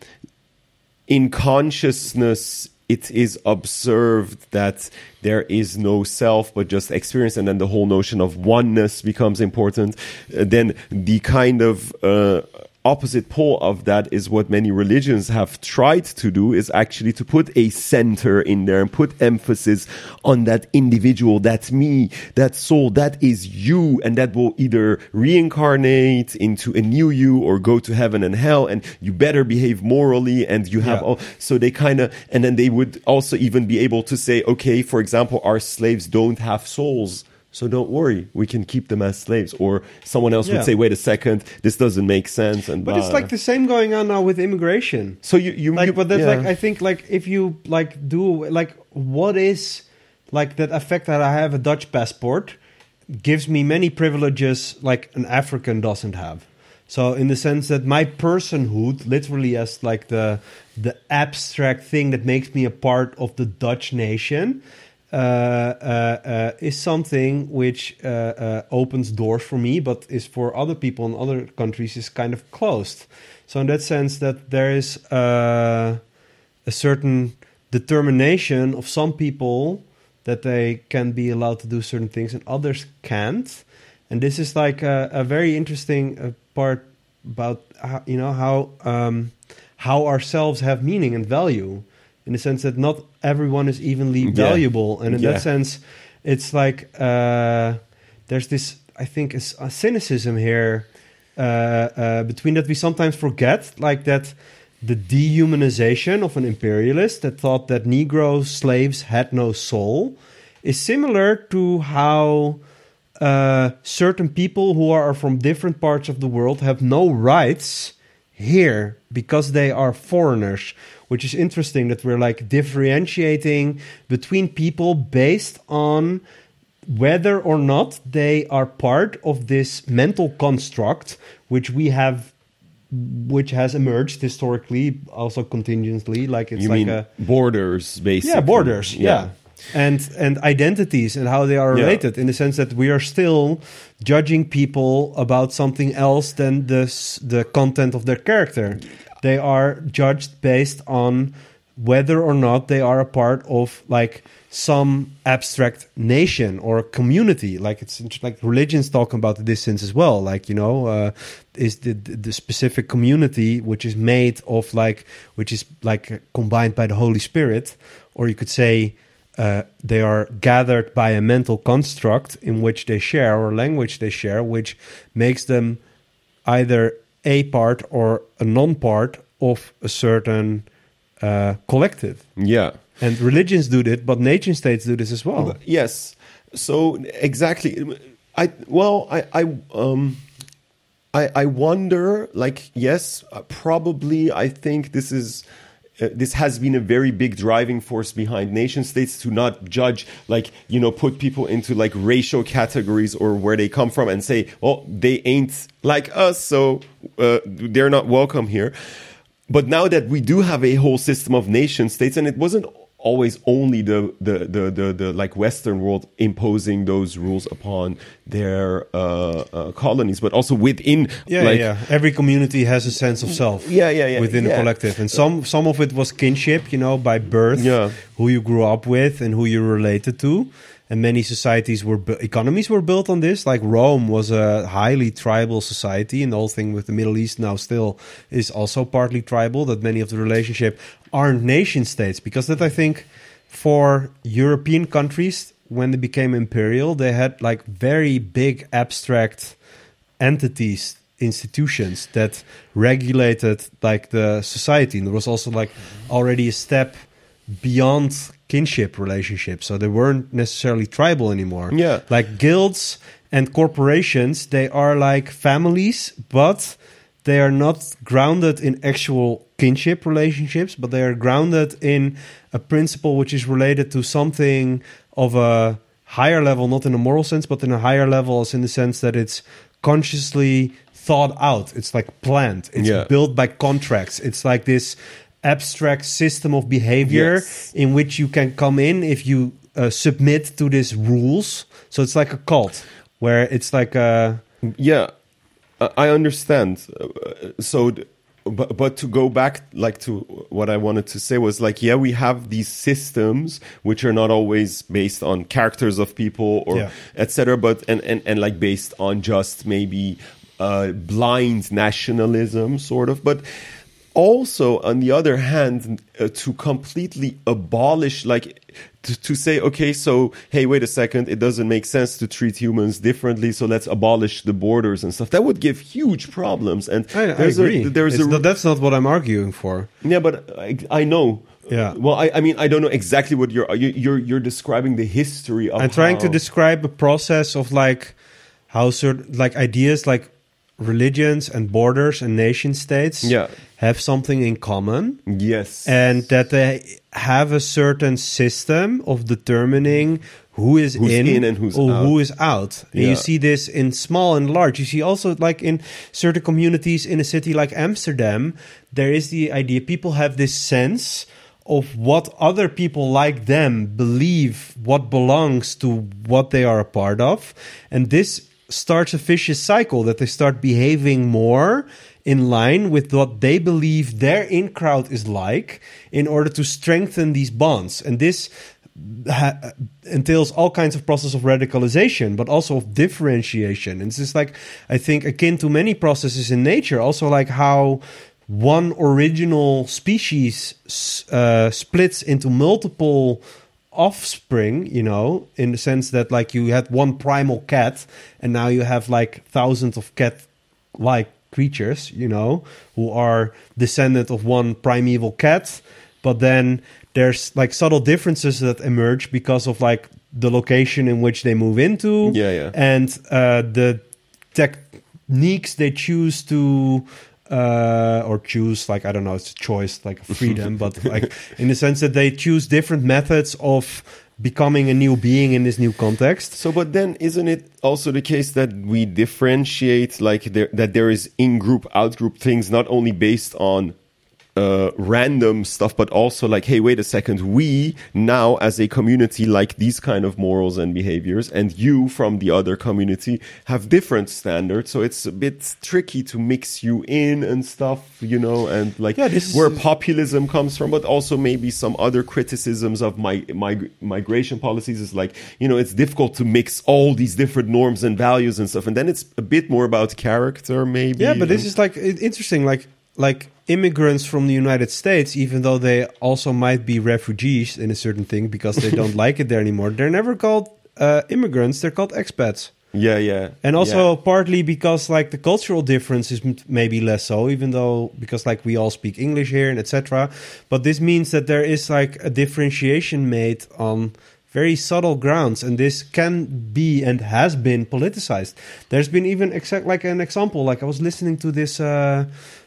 in consciousness it is observed that there is no self but just experience, and then the whole notion of oneness becomes important. uh, then the kind of uh, opposite pole of that is what many religions have tried to do is actually to put a center in there and put emphasis on that individual, that me, that soul, that is you, and that will either reincarnate into a new you or go to heaven and hell, and you better behave morally, and you have Yeah. all. So they kind of, and then they would also even be able to say, okay, for example, our slaves don't have souls. So don't worry, we can keep them as slaves. Or someone else Yeah. would say, "Wait a second, this doesn't make sense." And but it's like the same going on now with immigration So you you like you- but that's yeah. like i think like if you like do like what is like that effect that i have a dutch passport gives me many privileges like an african doesn't have so in the sense that my personhood literally as like the the abstract thing that makes me a part of the dutch nation is something which uh, uh, opens doors for me, but is for other people in other countries is kind of closed. So in that sense, that there is uh, a certain determination of some people that they can be allowed to do certain things and others can't. And this is like a, a very interesting uh, part about how, you know how um, how ourselves have meaning and value in the sense that not everyone is evenly Yeah. valuable, and in Yeah. that sense, it's like uh, there's this I think is a cynicism here uh, uh, between that we sometimes forget like that the dehumanization of an imperialist that thought that Negro slaves had no soul is similar to how uh, certain people who are from different parts of the world have no rights here because they are foreigners which is interesting that we're like differentiating between people based on whether or not they are part of this mental construct which we have which has emerged historically also contingently like it's you like a borders, basically? yeah borders yeah. and and identities and how they are Yeah. related in the sense that we are still judging people about something else than the the content of their character they are judged based on whether or not they are a part of like some abstract nation or community. Like it's like religions talking about the distance as well. Like you know uh, is the the the specific community which is made of like which is like combined by the holy spirit or you could say uh, they are gathered by a mental construct in which they share or language they share which makes them either a part or a non-part of a certain uh, collective Yeah. and religions do this but nation states do this as well Yes. So exactly. I well, I I um. I, I wonder, like, yes, uh, probably. I think this is uh, this has been a very big driving force behind nation states to not judge, like, you know, put people into like racial categories or where they come from and say, well, they ain't like us, so uh, they're not welcome here. But now that we do have a whole system of nation states, and it wasn't always only the the the the, the like Western world imposing those rules upon their uh, uh, colonies, but also within Yeah, like yeah. Every community has a sense of self. Yeah, yeah, yeah, Within yeah. a collective, and some some of it was kinship, you know, by birth, Yeah. who you grew up with and who you related to. And many societies were bu- economies were built on this. Like Rome was a highly tribal society, and the whole thing with the Middle East now still is also partly tribal. That many of the relationship aren't nation states because that I think for European countries when they became imperial, they had like very big abstract entities institutions that regulated like the society and there was also like already a step beyond kinship relationships so they weren't necessarily tribal anymore Yeah. like guilds and corporations they are like families but they are not grounded in actual kinship relationships but they are grounded in a principle which is related to something of a higher level not in a moral sense but in a higher level as in the sense that it's consciously thought out it's like planned it's Yeah. built by contracts it's like this abstract system of behavior Yes. in which you can come in if you uh, submit to these rules. So it's like a cult where it's like a Yeah, I understand. Uh, So, but but to go back, like to what I wanted to say was like, yeah, we have these systems which are not always based on characters of people or Yeah. etc. But and, and and like based on just maybe uh, blind nationalism, sort of. But also, on the other hand, uh, to completely abolish, like to, to say, okay, so hey, wait a second, it doesn't make sense to treat humans differently, so let's abolish the borders and stuff. That would give huge problems. And I, I agree. a there's It's a not- that's not what I'm arguing for. yeah, but I, I know. Yeah. Well, I, I mean, I don't know exactly what you're you- you're you're describing the history of. I'm trying to describe a process of like how certain like ideas like religions and borders and nation states Yeah. have something in common. Yes. and that they have a certain system of determining who is Who's in, in and who's or out. who is out. And Yeah. you see this in small and large. You see also like in certain communities in a city like Amsterdam, there is the idea people have this sense of what other people like them believe what belongs to what they are a part of. And this starts a vicious cycle that they start behaving more in line with what they believe their in crowd is like in order to strengthen these bonds. And this ha- entails all kinds of process of radicalization but also of differentiation. And this is like i think akin to many processes in nature also like how one original species uh, splits into multiple offspring you know in the sense that like you had one primal cat and now you have like thousands of cat like creatures you know who are descendant of one primeval cat but then there's like subtle differences that emerge because of like the location in which they move into Yeah, yeah. and uh, the techniques they choose to uh, or choose like I don't know, it's a choice, like freedom, but like in the sense that they choose different methods of becoming a new being in this new context. So, but then isn't it also the case that we differentiate like there, that there is in-group, out-group things not only based on uh, random stuff, but also like, hey, wait a second, we now as a community like these kind of morals and behaviors, and you from the other community have different standards. So it's a bit tricky to mix you in and stuff, you know, and like Yeah, this is- where populism comes from, but also maybe some other criticisms of my, my migration policies is like, you know, it's difficult to mix all these different norms and values and stuff. And then it's a bit more about character, maybe. Yeah, but this is like interesting. Like like immigrants from the United States, even though they also might be refugees in a certain thing because they don't like it there anymore, they're never called uh, immigrants. They're called expats. yeah, yeah. And also yeah. partly because like the cultural difference is m- maybe less so, even though because like we all speak English here and etc. But this means that there is like a differentiation made on very subtle grounds, and this can be and has been politicized. There's been even exact like an example. Like I was listening to this uh,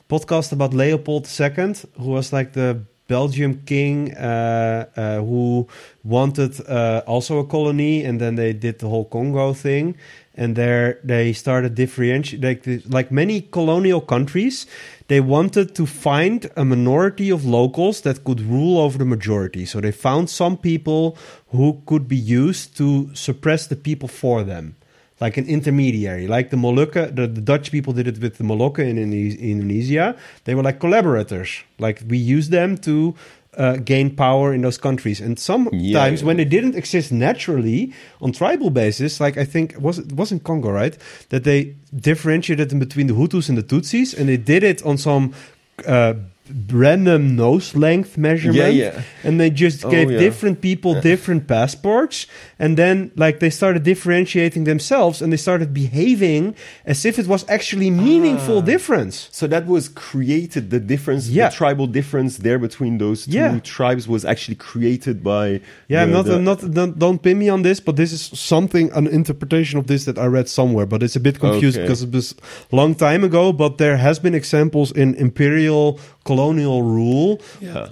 podcast about Leopold II, who was like the Belgium king uh, uh, who wanted uh, also a colony, and then they did the whole Congo thing, and there they started differentiate like like many colonial countries. They wanted to find a minority of locals that could rule over the majority. So they found some people who could be used to suppress the people for them like an intermediary, like the Molucca. The, the Dutch people did it with the Molucca in, Indone- Indonesia. They were like collaborators. Like we used them to uh, gain power in those countries. And sometimes Yeah, yeah. when they didn't exist naturally on tribal basis, like I think was it was in Congo, right? That they differentiated them between the Hutus and the Tutsis, and they did it on some. Uh, random nose length measurement yeah. and they just Oh, gave yeah. different people different passports and then like they started differentiating themselves and they started behaving as if it was actually meaningful Ah. difference So that was created. The difference, Yeah. the tribal difference there between those two Yeah. tribes was actually created by. yeah i'm the- not the- I'm not don't, don't pin me on this but this is something an interpretation of this that i read somewhere but it's a bit confused Okay. because it was a long time ago but there has been examples in imperial colonial rule Yeah.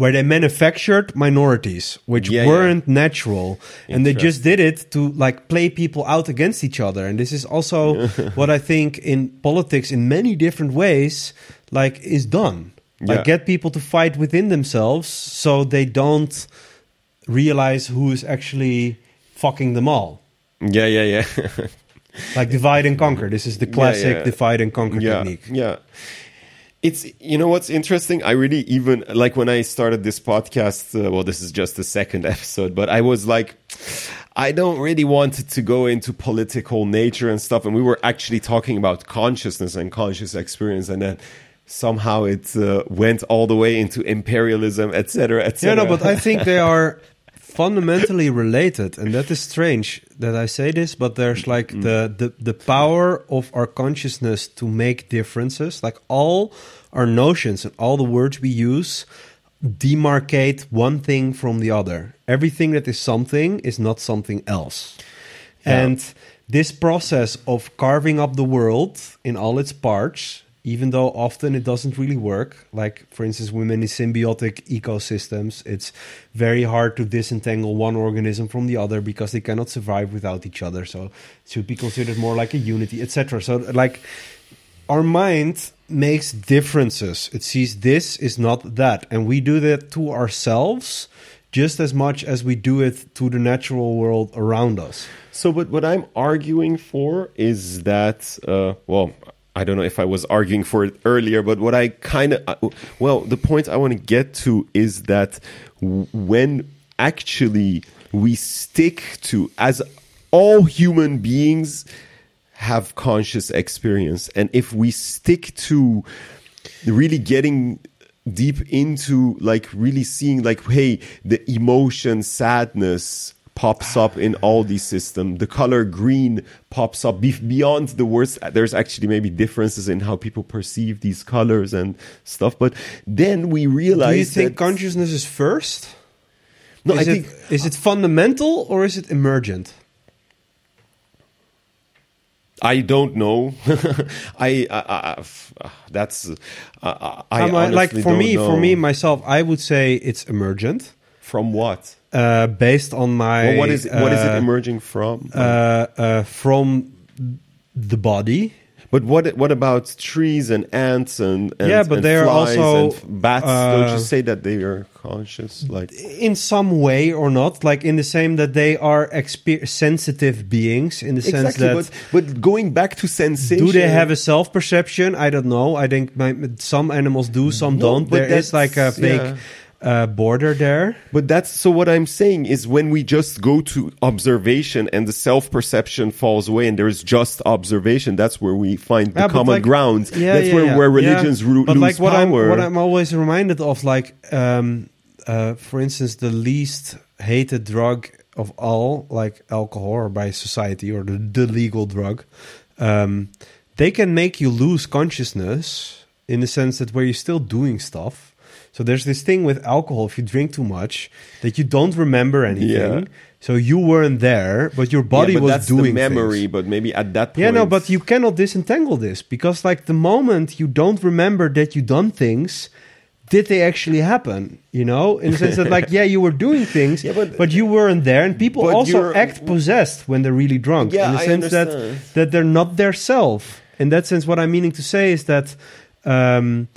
where they manufactured minorities which Yeah, weren't natural and they just did it to like play people out against each other and this is also what i think in politics in many different ways like is done like Yeah. get people to fight within themselves so they don't realize who is actually fucking them all Yeah, yeah, yeah. like divide and conquer this is the classic yeah. divide and conquer yeah, technique Yeah. It's you know what's interesting. I really even like when I started this podcast. Uh, well, this is just the second episode, but I was like, I don't really want to go into political nature and stuff. And we were actually talking about consciousness and conscious experience, and then somehow it uh, went all the way into imperialism, etc., etc. Yeah, no, but I think they are fundamentally related, and that is strange that I say this. But there's like the, the the power of our consciousness to make differences. Like all our notions and all the words we use demarcate one thing from the other. Everything that is something is not something else, Yeah. and this process of carving up the world in all its parts even though often it doesn't really work like for instance with many symbiotic ecosystems it's very hard to disentangle one organism from the other because they cannot survive without each other. So it should be considered more like a unity etc so like our mind makes differences. It sees this is not that. And we do that to ourselves just as much as we do it to the natural world around us. So, but what I'm arguing for is that, uh, well, I don't know if I was arguing for it earlier, but what I kind of, uh, well, the point I want to get to is that when actually we stick to, as all human beings have conscious experience, and if we stick to really getting deep into like really seeing like hey the emotion sadness pops up in all these systems. The color green pops up Be- beyond the words. There's actually maybe differences in how people perceive these colors and stuff. But then we realize Do you think that consciousness is first? no, is I it, think is it fundamental or is it emergent? I don't know. I, I, I f- that's uh, I, I like for me, for me myself, I would say it's emergent, from what? uh, based on my Well, what is what is it uh, emerging from? uh, uh, from the body. But what what about trees and ants and, and Yeah, but and they are also, bats? Don't uh, you say that they are conscious? Like in some way or not like in the same that they are exper- sensitive beings in the sense exactly, that but but going back to sensation, do they have a self perception i don't know i think my, some animals do some No, don't but there is like a big yeah. Uh, border there But that's so. What I'm saying is, when we just go to observation and the self perception falls away, and there's just observation, that's where we find the Yeah, common like- ground. yeah, that's yeah, where, where religions but lose like what power. i'm what i'm always reminded of like um uh for instance the least hated drug of all like alcohol or by society or the, the legal drug um they can make you lose consciousness in the sense that where you're still doing stuff so there's this thing with alcohol if you drink too much that you don't remember anything Yeah. so you weren't there but your body yeah, but was that's doing the memory. things. But maybe at that point, Yeah, no, but you cannot disentangle this because, like, the moment you don't remember that you done things, did they actually happen? You know, in the sense that, like, yeah, you were doing things, Yeah, but- but, you weren't there, and people also act possessed when they're really drunk. Yeah, in the I sense that that they're not their self. In that sense, what I'm meaning to say is that um,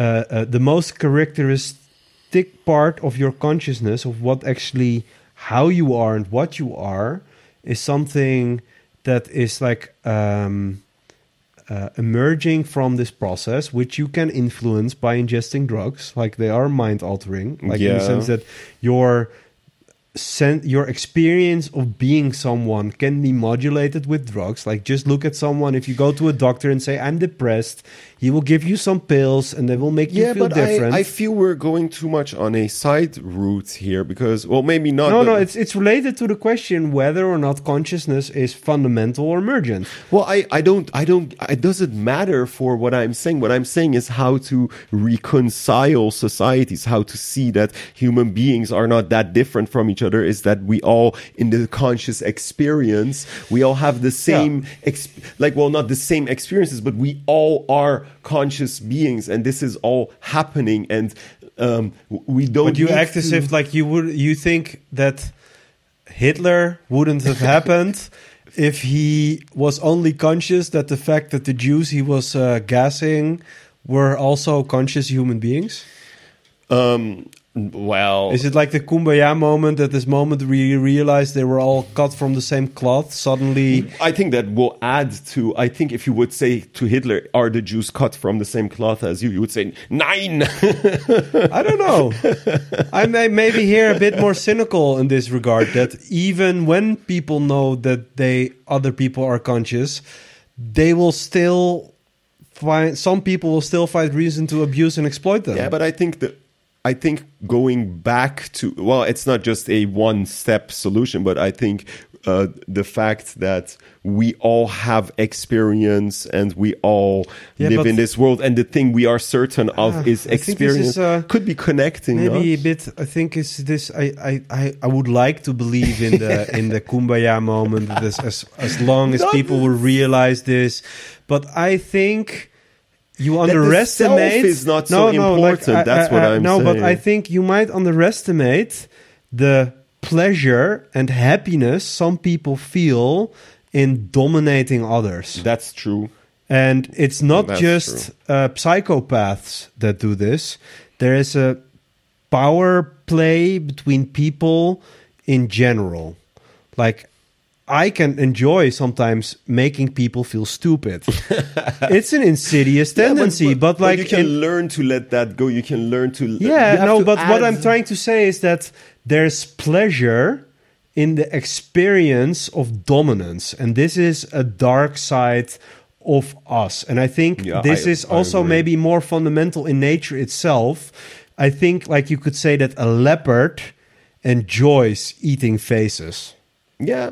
uh, uh, the most characteristic part of your consciousness of what actually how you are and what you are is something that is like um, uh, emerging from this process, which you can influence by ingesting drugs, like they are mind altering, like in the sense that your sen- your experience of being someone can be modulated with drugs. Like just look at someone. If you go to a doctor and say I'm depressed, he will give you some pills and they will make you yeah, feel but different. I, I feel we're going too much on a side route here because, well, maybe not. no, no, it's it's related to the question whether or not consciousness is fundamental or emergent. Well, I, I don't, I don't, it doesn't matter for what I'm saying. What I'm saying is how to reconcile societies, how to see that human beings are not that different from each other, is that we all, in the conscious experience, we all have the same, ex- like, well, not the same experiences, but we all are conscious beings, and this is all happening, and um, we don't. But you act as if like you would you think that Hitler wouldn't have happened if he was only conscious that the fact that the Jews he was uh, gassing were also conscious human beings? Um, well, Is it like the kumbaya moment at this moment we realized they were all cut from the same cloth? Suddenly, I think that will add to. I think if you would say to Hitler, "Are the Jews cut from the same cloth as you?" You would say, "Nein." I don't know. I may maybe here a bit more cynical in this regard. That even when people know that they other people are conscious, they will still find some people will still find reason to abuse and exploit them. yeah, but I think that I think going back to well, it's not just a one-step solution, but I think uh, the fact that we all have experience and we all Yeah, live in this world, and the thing we are certain of Ah, is I think this experience is, uh, could be connecting. Maybe a bit. I think is this. I, I, I, would like to believe in the in the kumbaya moment. As, as long as Not- people will realize this, but I think you underestimate. is not so important, that's what I'm No, but I think you might underestimate the pleasure and happiness some people feel in dominating others. That's true. And it's not That's just uh, psychopaths that do this. There is a power play between people in general. Like, I can enjoy sometimes making people feel stupid. it's an insidious Yeah, tendency, but, like, you can in- learn to let that go. You can learn to yeah, no, to but what I'm trying to say is that there's pleasure in the experience of dominance, and this is a dark side of us. And I think Yeah, this I- is I also agree. maybe more fundamental in nature itself. I think, like you could say, that a leopard enjoys eating faces. Yeah.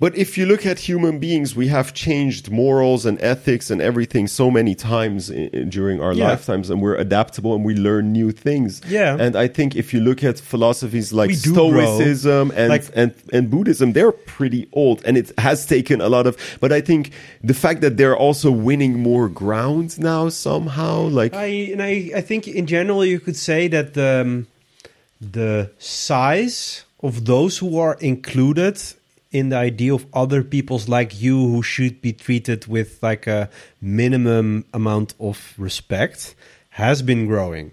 But if you look at human beings, we have changed morals and ethics and everything so many times i- i- during our Yeah. lifetimes, and we're adaptable and we learn new things. Yeah. And I think if you look at philosophies like do. Stoicism and, Like- and and Buddhism, they're pretty old, and it has taken a lot of. But I think the fact that they're also winning more ground now somehow, like I and I, I think in general you could say that the um, the size of those who are included in the idea of other people's like you who should be treated with like a minimum amount of respect has been growing.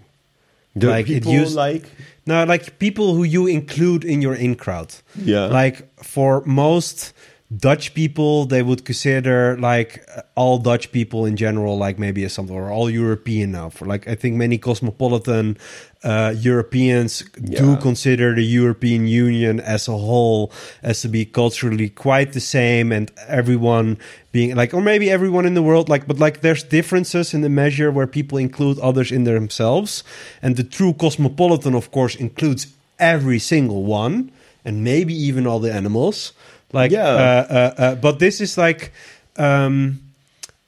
the like it people used- like No, like people who you include in your in crowd. Yeah. Like for most Dutch people, they would consider like all Dutch people in general, like maybe as something, or all European now. For like, I think many cosmopolitan uh, Europeans do consider the European Union as a whole as to be culturally quite the same, and everyone being like, or maybe everyone in the world, like, but like there's differences in the measure where people include others in themselves, and the true cosmopolitan, of course, includes every single one, and maybe even all the animals. Like, Yeah. uh, uh, uh, but this is like um,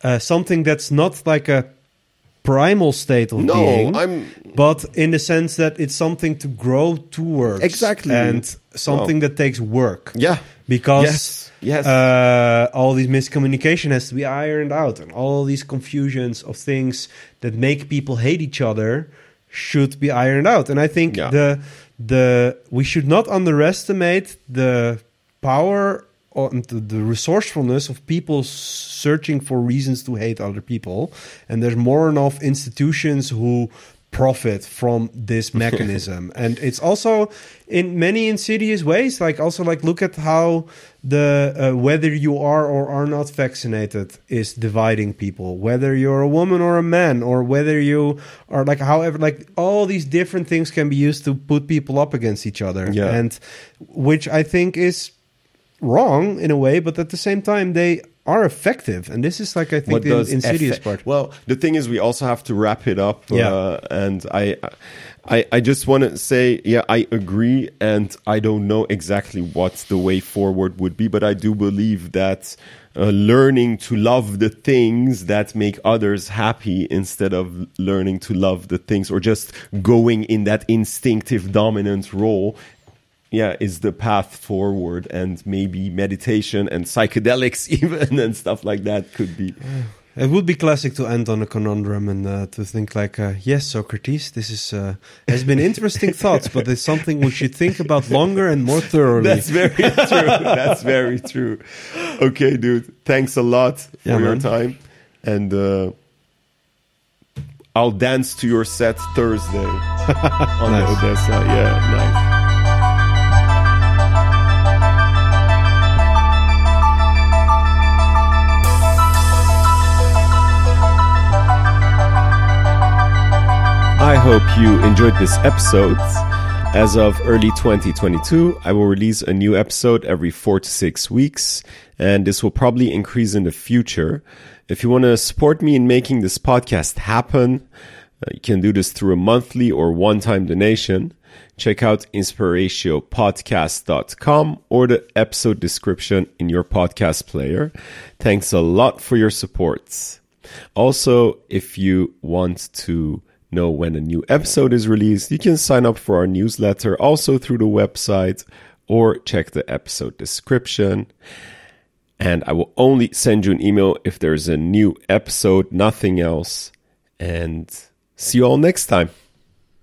uh, something that's not like a primal state of no, being I'm but in the sense that it's something to grow towards Exactly. and something that takes work yeah. because Yes, yes. Uh, all these miscommunication has to be ironed out and all these confusions of things that make people hate each other should be ironed out and i think Yeah. the the we should not underestimate the power or the, the resourcefulness of people searching for reasons to hate other people. And there's more enough institutions who profit from this mechanism. And it's also in many insidious ways like also like look at how the uh, whether you are or are not vaccinated is dividing people. Whether you're a woman or a man or whether you are like however like all these different things can be used to put people up against each other. Yeah. and which i think is wrong in a way but at the same time they are effective and this is like i think the insidious part Well, the thing is, we also have to wrap it up. Yeah. Uh, and I, I, I just want to say, yeah, I agree, and I don't know exactly what the way forward would be, but I do believe that. Uh, learning to love the things that make others happy instead of learning to love the things or just going in that instinctive dominant role yeah is the path forward and maybe meditation and psychedelics even and stuff like that could be. It would be classic to end on a conundrum and uh, to think like, uh, yes, Socrates, this is uh, has been interesting thoughts, but it's something we should think about longer and more thoroughly. that's very true. That's very true. Okay dude. Thanks a lot for Yeah, your man. time. And uh i'll dance to your set thursday on Nice. the odessa. Yeah nice I hope you enjoyed this episode. As of early 2022, I will release a new episode every four to six weeks, and this will probably increase in the future. If you want to support me in making this podcast happen, uh, you can do this through a monthly or one time donation. Check out inspiratiopodcast.com or the episode description in your podcast player. Thanks a lot for your support. Also, if you want to know when a new episode is released, you can sign up for our newsletter also through the website or check the episode description. And I will only send you an email if there's a new episode, nothing else. And see you all next time.